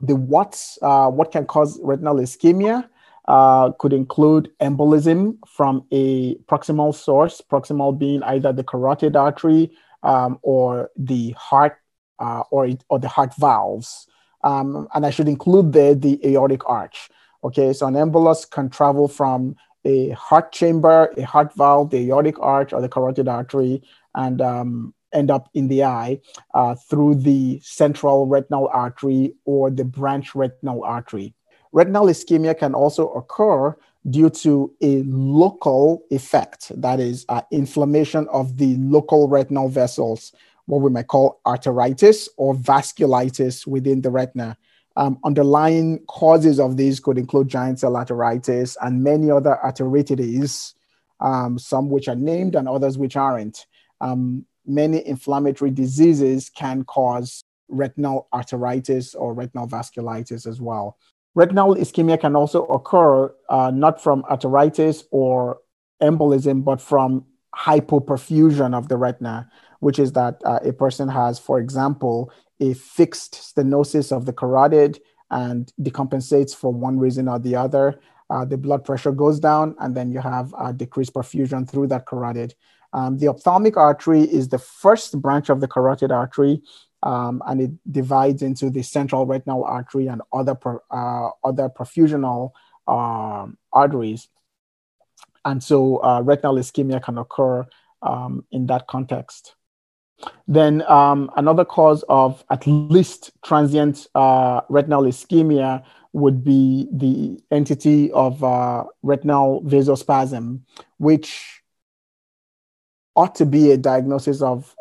the what's uh, what can cause retinal ischemia uh, could include embolism from a proximal source, proximal being either the carotid artery um, or the heart uh, or, or the heart valves. Um, and I should include there the aortic arch. Okay, so an embolus can travel from a heart chamber, a heart valve, the aortic arch, or the carotid artery, and um, end up in the eye uh, through the central retinal artery or the branch retinal artery. Retinal ischemia can also occur due to a local effect, that is, uh, inflammation of the local retinal vessels, what we might call arteritis or vasculitis within the retina. Um, underlying causes of these could include giant cell arteritis and many other arteritides, um, some which are named and others which aren't. Um, many inflammatory diseases can cause retinal arteritis or retinal vasculitis as well. Retinal ischemia can also occur uh, not from arteritis or embolism, but from hypoperfusion of the retina, which is that uh, a person has, for example, a fixed stenosis of the carotid and decompensates for one reason or the other. Uh, the blood pressure goes down, and then you have uh, decreased perfusion through that carotid. Um, the ophthalmic artery is the first branch of the carotid artery, um, and it divides into the central retinal artery and other per, uh, other perfusional um, arteries. And so uh, retinal ischemia can occur um, in that context. Then um, another cause of at least transient uh, retinal ischemia would be the entity of uh, retinal vasospasm, which ought to be a diagnosis of,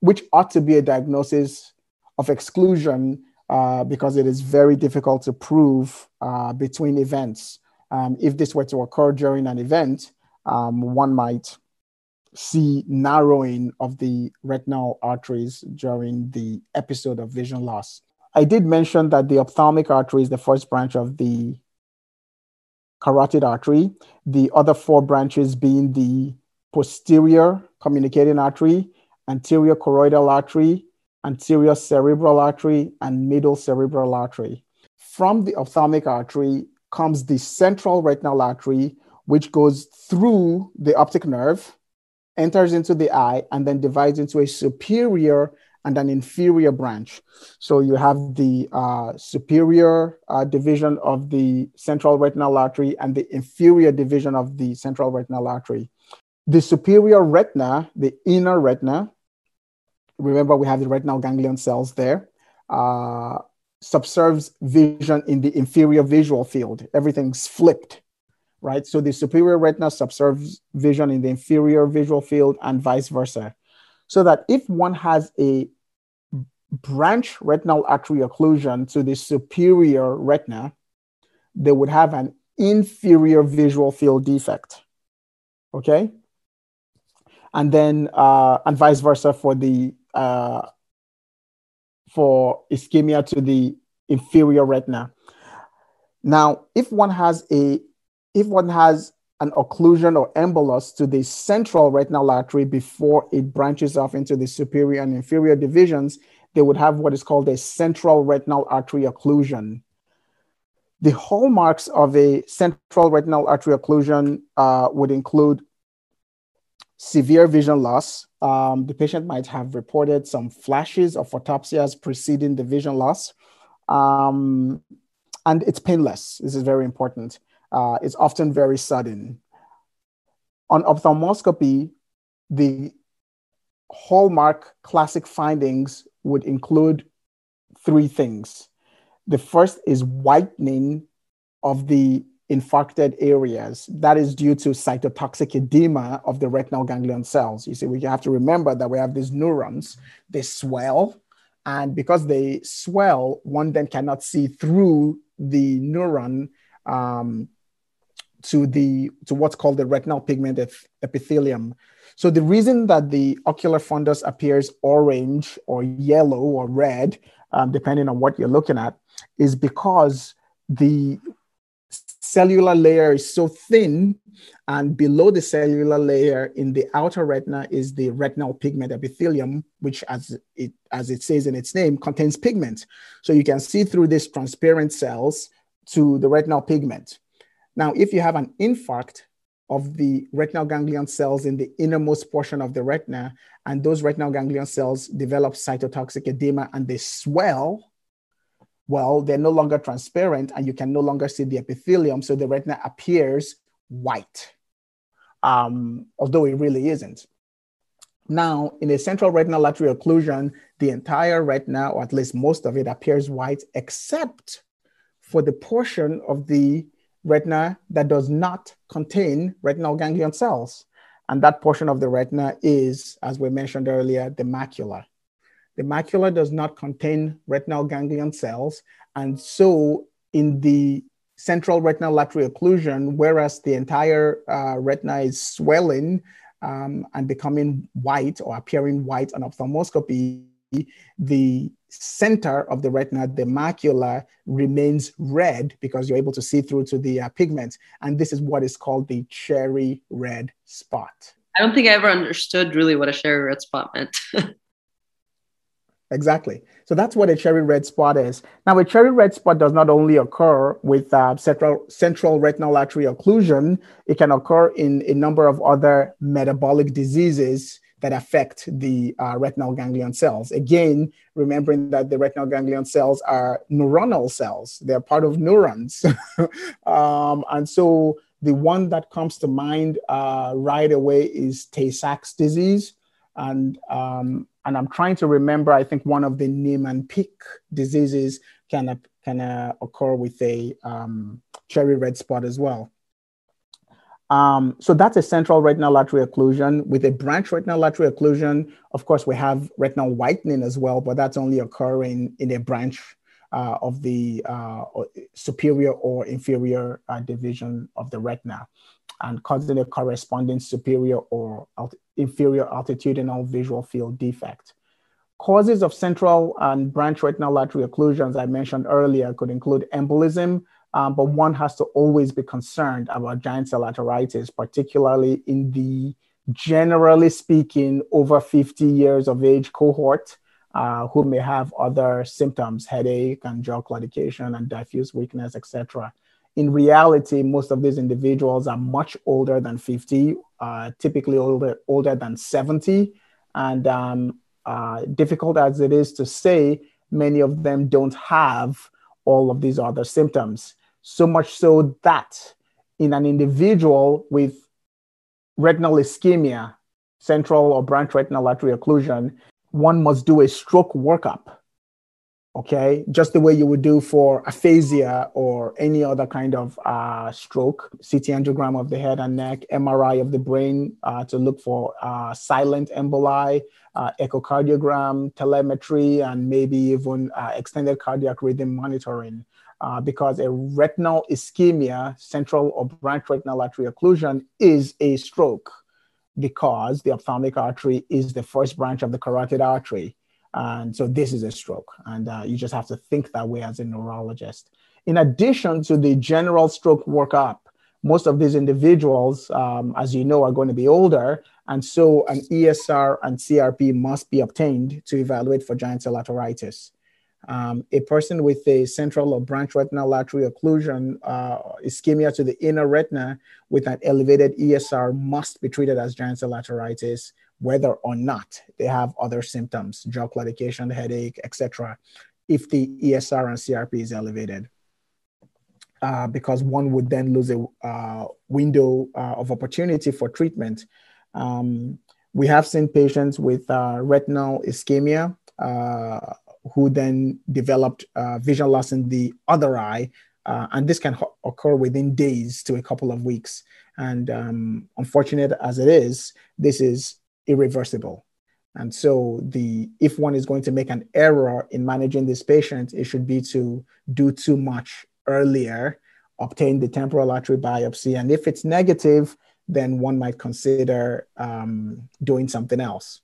which ought to be a diagnosis of exclusion uh, because it is very difficult to prove uh, between events. Um, if this were to occur during an event, um, one might see narrowing of the retinal arteries during the episode of vision loss. I did mention that the ophthalmic artery is the first branch of the carotid artery, the other four branches being the posterior communicating artery, anterior choroidal artery, anterior cerebral artery, and middle cerebral artery. From the ophthalmic artery comes the central retinal artery, which goes through the optic nerve, enters into the eye, and then divides into a superior and an inferior branch. So you have the uh, superior uh, division of the central retinal artery and the inferior division of the central retinal artery. The superior retina, the inner retina, remember we have the retinal ganglion cells there, uh, subserves vision in the inferior visual field. Everything's flipped, right? So the superior retina subserves vision in the inferior visual field and vice versa. So that if one has a branch retinal artery occlusion to the superior retina, they would have an inferior visual field defect. Okay? And then, uh, and vice versa for the uh, for ischemia to the inferior retina. Now, if one has a if one has an occlusion or embolus to the central retinal artery before it branches off into the superior and inferior divisions, they would have what is called a central retinal artery occlusion. The hallmarks of a central retinal artery occlusion uh, would include severe vision loss. Um, the patient might have reported some flashes of photopsias preceding the vision loss. Um, and it's painless. This is very important. Uh, it's often very sudden. On ophthalmoscopy, the hallmark classic findings would include three things. The first is whitening of the infarcted areas. That is due to cytotoxic edema of the retinal ganglion cells. You see, we have to remember that we have these neurons, they swell, and because they swell, one then cannot see through the neuron um, to the to what's called the retinal pigment epithelium. So the reason that the ocular fundus appears orange or yellow or red, um, depending on what you're looking at, is because the cellular layer is so thin and below the cellular layer in the outer retina is the retinal pigment epithelium which as it as it says in its name contains pigment. So you can see through these transparent cells to the retinal pigment. Now if you have an infarct of the retinal ganglion cells in the innermost portion of the retina and those retinal ganglion cells develop cytotoxic edema and they swell well, they're no longer transparent and you can no longer see the epithelium. So the retina appears white, um, although it really isn't. Now, in a central retinal artery occlusion, the entire retina, or at least most of it, appears white, except for the portion of the retina that does not contain retinal ganglion cells. And that portion of the retina is, as we mentioned earlier, the macula. The macula does not contain retinal ganglion cells. And so in the central retinal artery occlusion, whereas the entire uh, retina is swelling um, and becoming white or appearing white on ophthalmoscopy, the center of the retina, the macula, remains red because you're able to see through to the uh, pigment. And this is what is called the cherry red spot. I don't think I ever understood really what a cherry red spot meant. Exactly. So that's what a cherry red spot is. Now, a cherry red spot does not only occur with uh, central, central retinal artery occlusion, it can occur in a number of other metabolic diseases that affect the uh, retinal ganglion cells. Again, remembering that the retinal ganglion cells are neuronal cells, they're part of neurons. um, and so the one that comes to mind uh, right away is Tay Sachs disease And, um, and I'm trying to remember, I think one of the Niemann-Pick diseases can, can uh, occur with a um, cherry red spot as well. Um, so that's a central retinal artery occlusion. With a branch retinal artery occlusion, of course, we have retinal whitening as well, but that's only occurring in a branch uh, of the uh, superior or inferior uh, division of the retina and causing a corresponding superior or alt- inferior altitudinal visual field defect. Causes of central and branch retinal artery occlusions I mentioned earlier could include embolism, um, but one has to always be concerned about giant cell arteritis, particularly in the generally speaking over 50 years of age cohort uh, who may have other symptoms, headache and jaw claudication and diffuse weakness, etc. In reality, most of these individuals are much older than 50, uh, typically older, older than 70. And um, uh, difficult as it is to say, many of them don't have all of these other symptoms. So much so that in an individual with retinal ischemia, central or branch retinal artery occlusion, one must do a stroke workup. Okay, just the way you would do for aphasia or any other kind of uh, stroke, CT angiogram of the head and neck, MRI of the brain uh, to look for uh, silent emboli, uh, echocardiogram, telemetry, and maybe even uh, extended cardiac rhythm monitoring uh, because a retinal ischemia, central or branch retinal artery occlusion, is a stroke because the ophthalmic artery is the first branch of the carotid artery. And so this is a stroke. And uh, you just have to think that way as a neurologist. In addition to the general stroke workup, most of these individuals, um, as you know, are going to be older. And so an ESR and CRP must be obtained to evaluate for giant cell arteritis. Um, a person with a central or branch retinal artery occlusion, uh, ischemia to the inner retina with an elevated ESR must be treated as giant cell arteritis, whether or not they have other symptoms, jaw claudication, headache, etc., if the ESR and CRP is elevated. Uh, because one would then lose a uh, window uh, of opportunity for treatment. Um, we have seen patients with uh, retinal ischemia uh, who then developed uh, vision loss in the other eye. And this can ho- occur within days to a couple of weeks. And um, unfortunate as it is, this is irreversible. And so, the if one is going to make an error in managing this patient, it should be to do too much earlier, obtain the temporal artery biopsy, and if it's negative, then one might consider um, doing something else.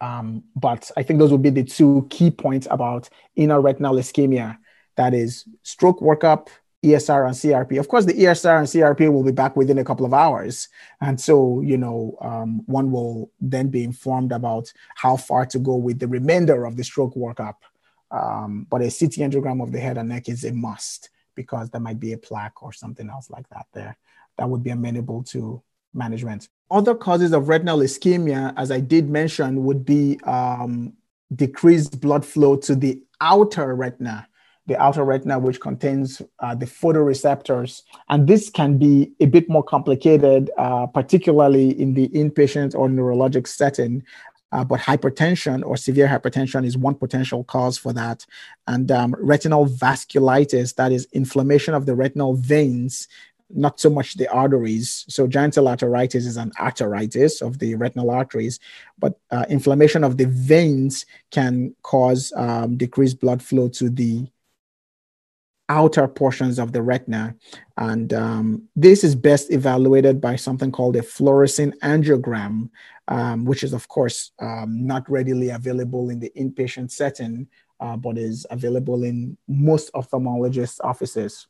Um, but I think those would be the two key points about inner retinal ischemia. That is stroke workup, ESR and CRP. Of course, the ESR and CRP will be back within a couple of hours. And so, you know, um, one will then be informed about how far to go with the remainder of the stroke workup. Um, but a CT angiogram of the head and neck is a must because there might be a plaque or something else like that there that would be amenable to management. Other causes of retinal ischemia, as I did mention, would be um, decreased blood flow to the outer retina, the outer retina, which contains uh, the photoreceptors. And this can be a bit more complicated, uh, particularly in the inpatient or neurologic setting. Uh, but hypertension or severe hypertension is one potential cause for that. And um, retinal vasculitis, that is inflammation of the retinal veins, not so much the arteries. So cell arteritis is an arteritis of the retinal arteries, but uh, inflammation of the veins can cause um, decreased blood flow to the outer portions of the retina. And um, this is best evaluated by something called a fluorescein angiogram, um, which is, of course, um, not readily available in the inpatient setting, uh, but is available in most ophthalmologists' offices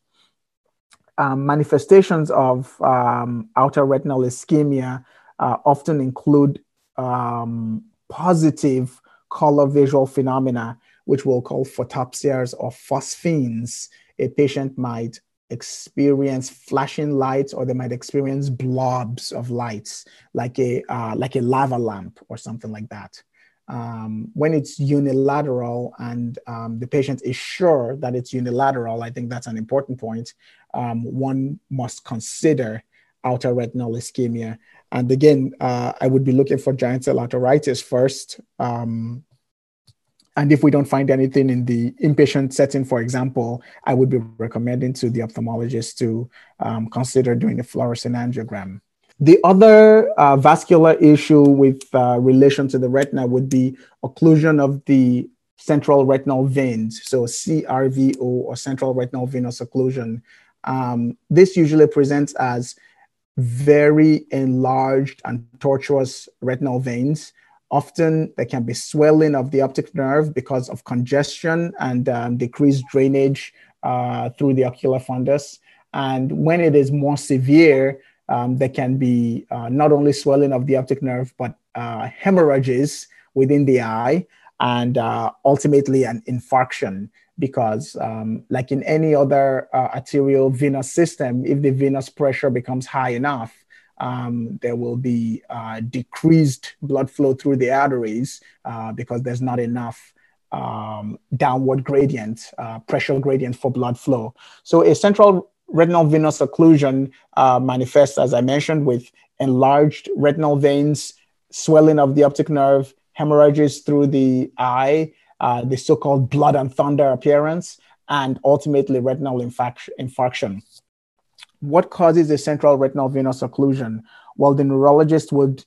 um, manifestations of um, outer retinal ischemia uh, often include um, positive color visual phenomena, which we'll call photopsias or phosphenes. A patient might experience flashing lights or they might experience blobs of lights like a uh, like a lava lamp or something like that um, when it's unilateral and um, the patient is sure that it's unilateral, I think that's an important point. Um, one must consider outer retinal ischemia. And again, uh, I would be looking for giant cell arteritis first. Um, and if we don't find anything in the inpatient setting, for example, I would be recommending to the ophthalmologist to um, consider doing a fluorescein angiogram. The other uh, vascular issue with uh, relation to the retina would be occlusion of the central retinal veins, so CRVO or central retinal venous occlusion. Um, this usually presents as very enlarged and tortuous retinal veins. Often there can be swelling of the optic nerve because of congestion and um, decreased drainage uh, through the ocular fundus. And when it is more severe, um, there can be uh, not only swelling of the optic nerve, but uh, hemorrhages within the eye and uh, ultimately an infarction. Because, um, like in any other uh, arterial venous system, if the venous pressure becomes high enough, um, there will be uh, decreased blood flow through the arteries uh, because there's not enough um, downward gradient, pressure gradient for blood flow. So, a central retinal venous occlusion uh, manifests, as I mentioned, with enlarged retinal veins, swelling of the optic nerve, hemorrhages through the eye, uh, the so called blood and thunder appearance, and ultimately retinal infarction. What causes a central retinal venous occlusion? Well, the neurologist would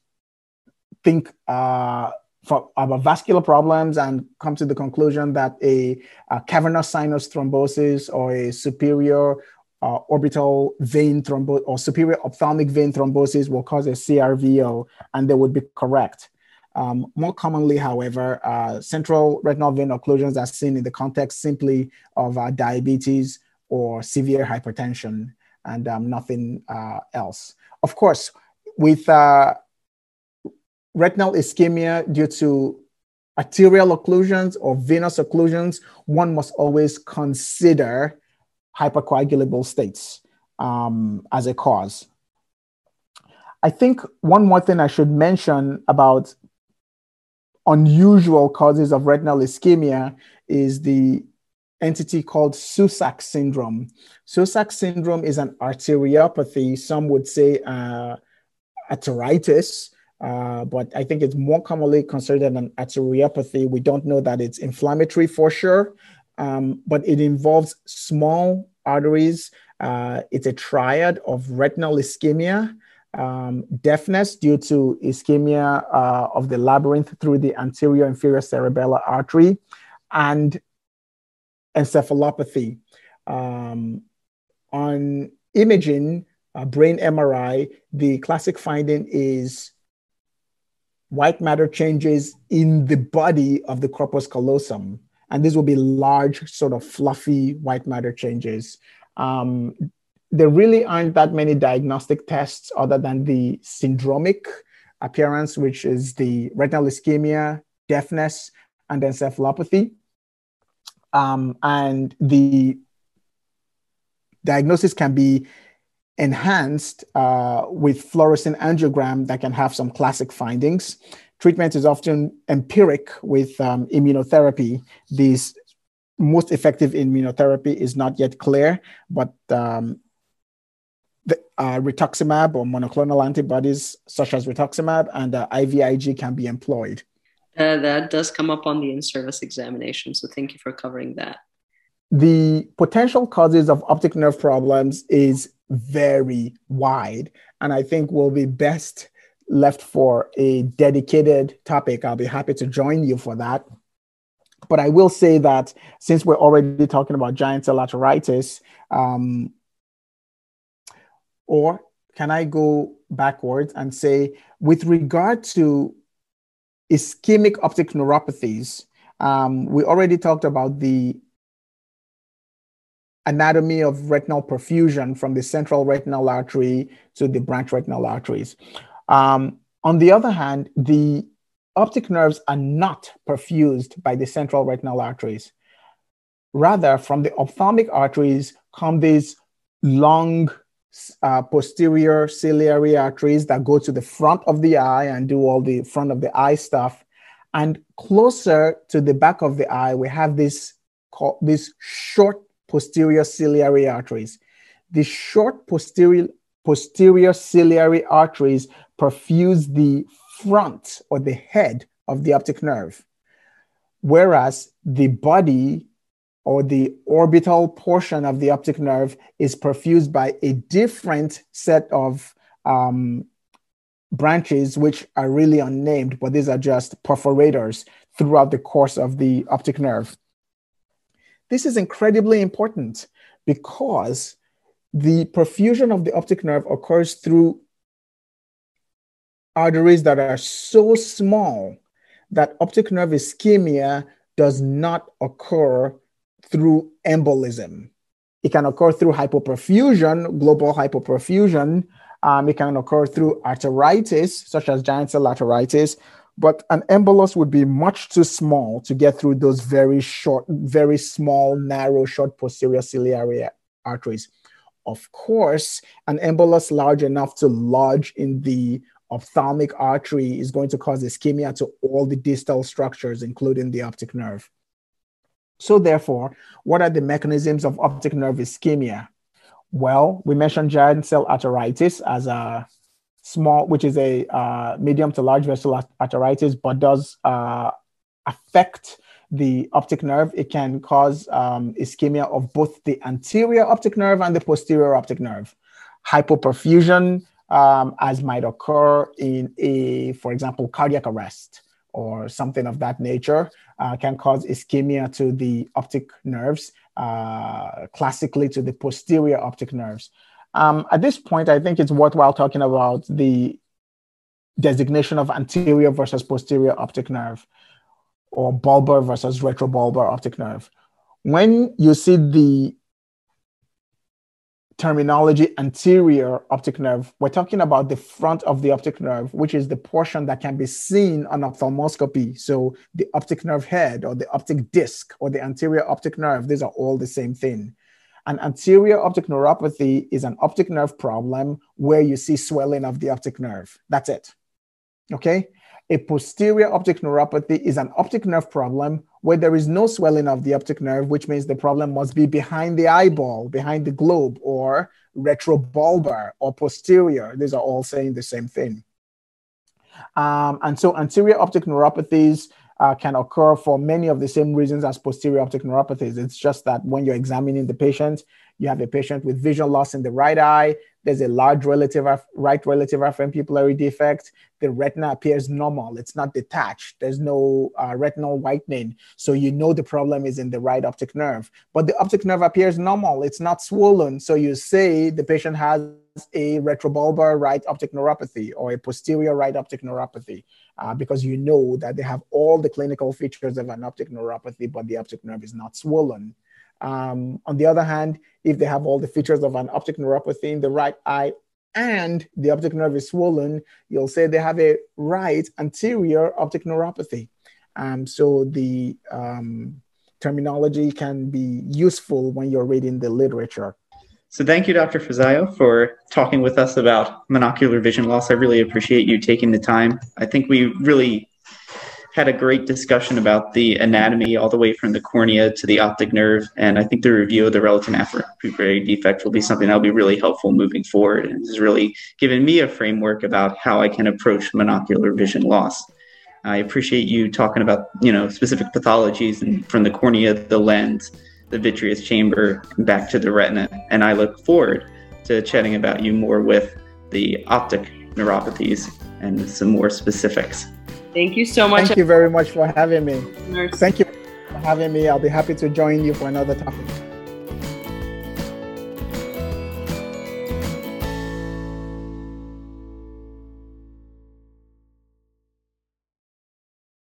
think uh, for, about vascular problems and come to the conclusion that a, a cavernous sinus thrombosis or a superior uh, orbital vein thrombosis or superior ophthalmic vein thrombosis will cause a CRVO, and they would be correct. Um, more commonly, however, uh, central retinal vein occlusions are seen in the context simply of uh, diabetes or severe hypertension and um, nothing uh, else. Of course, with uh, retinal ischemia due to arterial occlusions or venous occlusions, one must always consider hypercoagulable states um, as a cause. I think one more thing I should mention about unusual causes of retinal ischemia is the entity called Susac syndrome. Susac syndrome is an arteriopathy. Some would say uh, arteritis, uh, but I think it's more commonly considered an arteriopathy. We don't know that it's inflammatory for sure, um, but it involves small arteries. Uh, it's a triad of retinal ischemia, um, deafness due to ischemia uh, of the labyrinth through the anterior inferior cerebellar artery, and encephalopathy. Um, on imaging, uh, brain MRI, the classic finding is white matter changes in the body of the corpus callosum and these will be large, sort of fluffy white matter changes. Um, there really aren't that many diagnostic tests other than the syndromic appearance, which is the retinal ischemia, deafness, and encephalopathy. Um, and the diagnosis can be enhanced uh, with fluorescent angiogram that can have some classic findings treatment is often empiric with um, immunotherapy. This most effective immunotherapy is not yet clear, but um, the, uh, rituximab or monoclonal antibodies such as rituximab and uh, IVIG can be employed. Uh, that does come up on the in-service examination, so thank you for covering that. The potential causes of optic nerve problems is very wide, and I think will be best left for a dedicated topic, I'll be happy to join you for that. But I will say that since we're already talking about giant cell arteritis, um, or can I go backwards and say, with regard to ischemic optic neuropathies, um, we already talked about the anatomy of retinal perfusion from the central retinal artery to the branch retinal arteries. Um, on the other hand, the optic nerves are not perfused by the central retinal arteries. Rather, from the ophthalmic arteries come these long uh, posterior ciliary arteries that go to the front of the eye and do all the front of the eye stuff. And closer to the back of the eye, we have this, this short posterior ciliary arteries. The short posterior, posterior ciliary arteries perfuse the front or the head of the optic nerve, whereas the body or the orbital portion of the optic nerve is perfused by a different set of um, branches, which are really unnamed, but these are just perforators throughout the course of the optic nerve. This is incredibly important because the perfusion of the optic nerve occurs through arteries that are so small that optic nerve ischemia does not occur through embolism. It can occur through hypoperfusion, global hypoperfusion. Um, it can occur through arteritis, such as giant cell arteritis, but an embolus would be much too small to get through those very short, very small, narrow, short posterior ciliary arteries. Of course, an embolus large enough to lodge in the ophthalmic artery is going to cause ischemia to all the distal structures, including the optic nerve. So, therefore, what are the mechanisms of optic nerve ischemia? Well, we mentioned giant cell arteritis as a small, which is a uh, medium to large vessel arteritis, but does uh, affect the optic nerve. It can cause um, ischemia of both the anterior optic nerve and the posterior optic nerve. Hypoperfusion, um, as might occur in a, for example, cardiac arrest or something of that nature can cause ischemia to the optic nerves, uh, classically to the posterior optic nerves. Um, at this point, I think it's worthwhile talking about the designation of anterior versus posterior optic nerve or bulbar versus retrobulbar optic nerve. When you see the terminology anterior optic nerve, we're talking about the front of the optic nerve, which is the portion that can be seen on ophthalmoscopy. So the optic nerve head or the optic disc or the anterior optic nerve, these are all the same thing. An anterior optic neuropathy is an optic nerve problem where you see swelling of the optic nerve. That's it. Okay. A posterior optic neuropathy is an optic nerve problem where there is no swelling of the optic nerve, which means the problem must be behind the eyeball, behind the globe, or retrobulbar or posterior. These are all saying the same thing. Um, and so anterior optic neuropathies uh, can occur for many of the same reasons as posterior optic neuropathies. It's just that when you're examining the patient, you have a patient with vision loss in the right eye. There's a large relative right relative afferent pupillary defect. The retina appears normal. It's not detached. There's no uh, retinal whitening. So you know the problem is in the right optic nerve. But the optic nerve appears normal. It's not swollen. So you say the patient has a retrobulbar right optic neuropathy or a posterior right optic neuropathy uh, because you know that they have all the clinical features of an optic neuropathy, but the optic nerve is not swollen. Um, on the other hand, if they have all the features of an optic neuropathy in the right eye and the optic nerve is swollen, you'll say they have a right anterior optic neuropathy. Um, so the um, terminology can be useful when you're reading the literature. So thank you, Dr. Fazio, for talking with us about monocular vision loss. I really appreciate you taking the time. I think we really had a great discussion about the anatomy all the way from the cornea to the optic nerve. And I think the review of the relative afferent defect will be something that'll be really helpful moving forward and has really given me a framework about how I can approach monocular vision loss. I appreciate you talking about, you know, specific pathologies and from the cornea, the lens, the vitreous chamber, back to the retina. And I look forward to chatting about you more with the optic neuropathies and some more specifics. Thank you so much. Thank you very much for having me. Thank you for having me. I'll be happy to join you for another topic.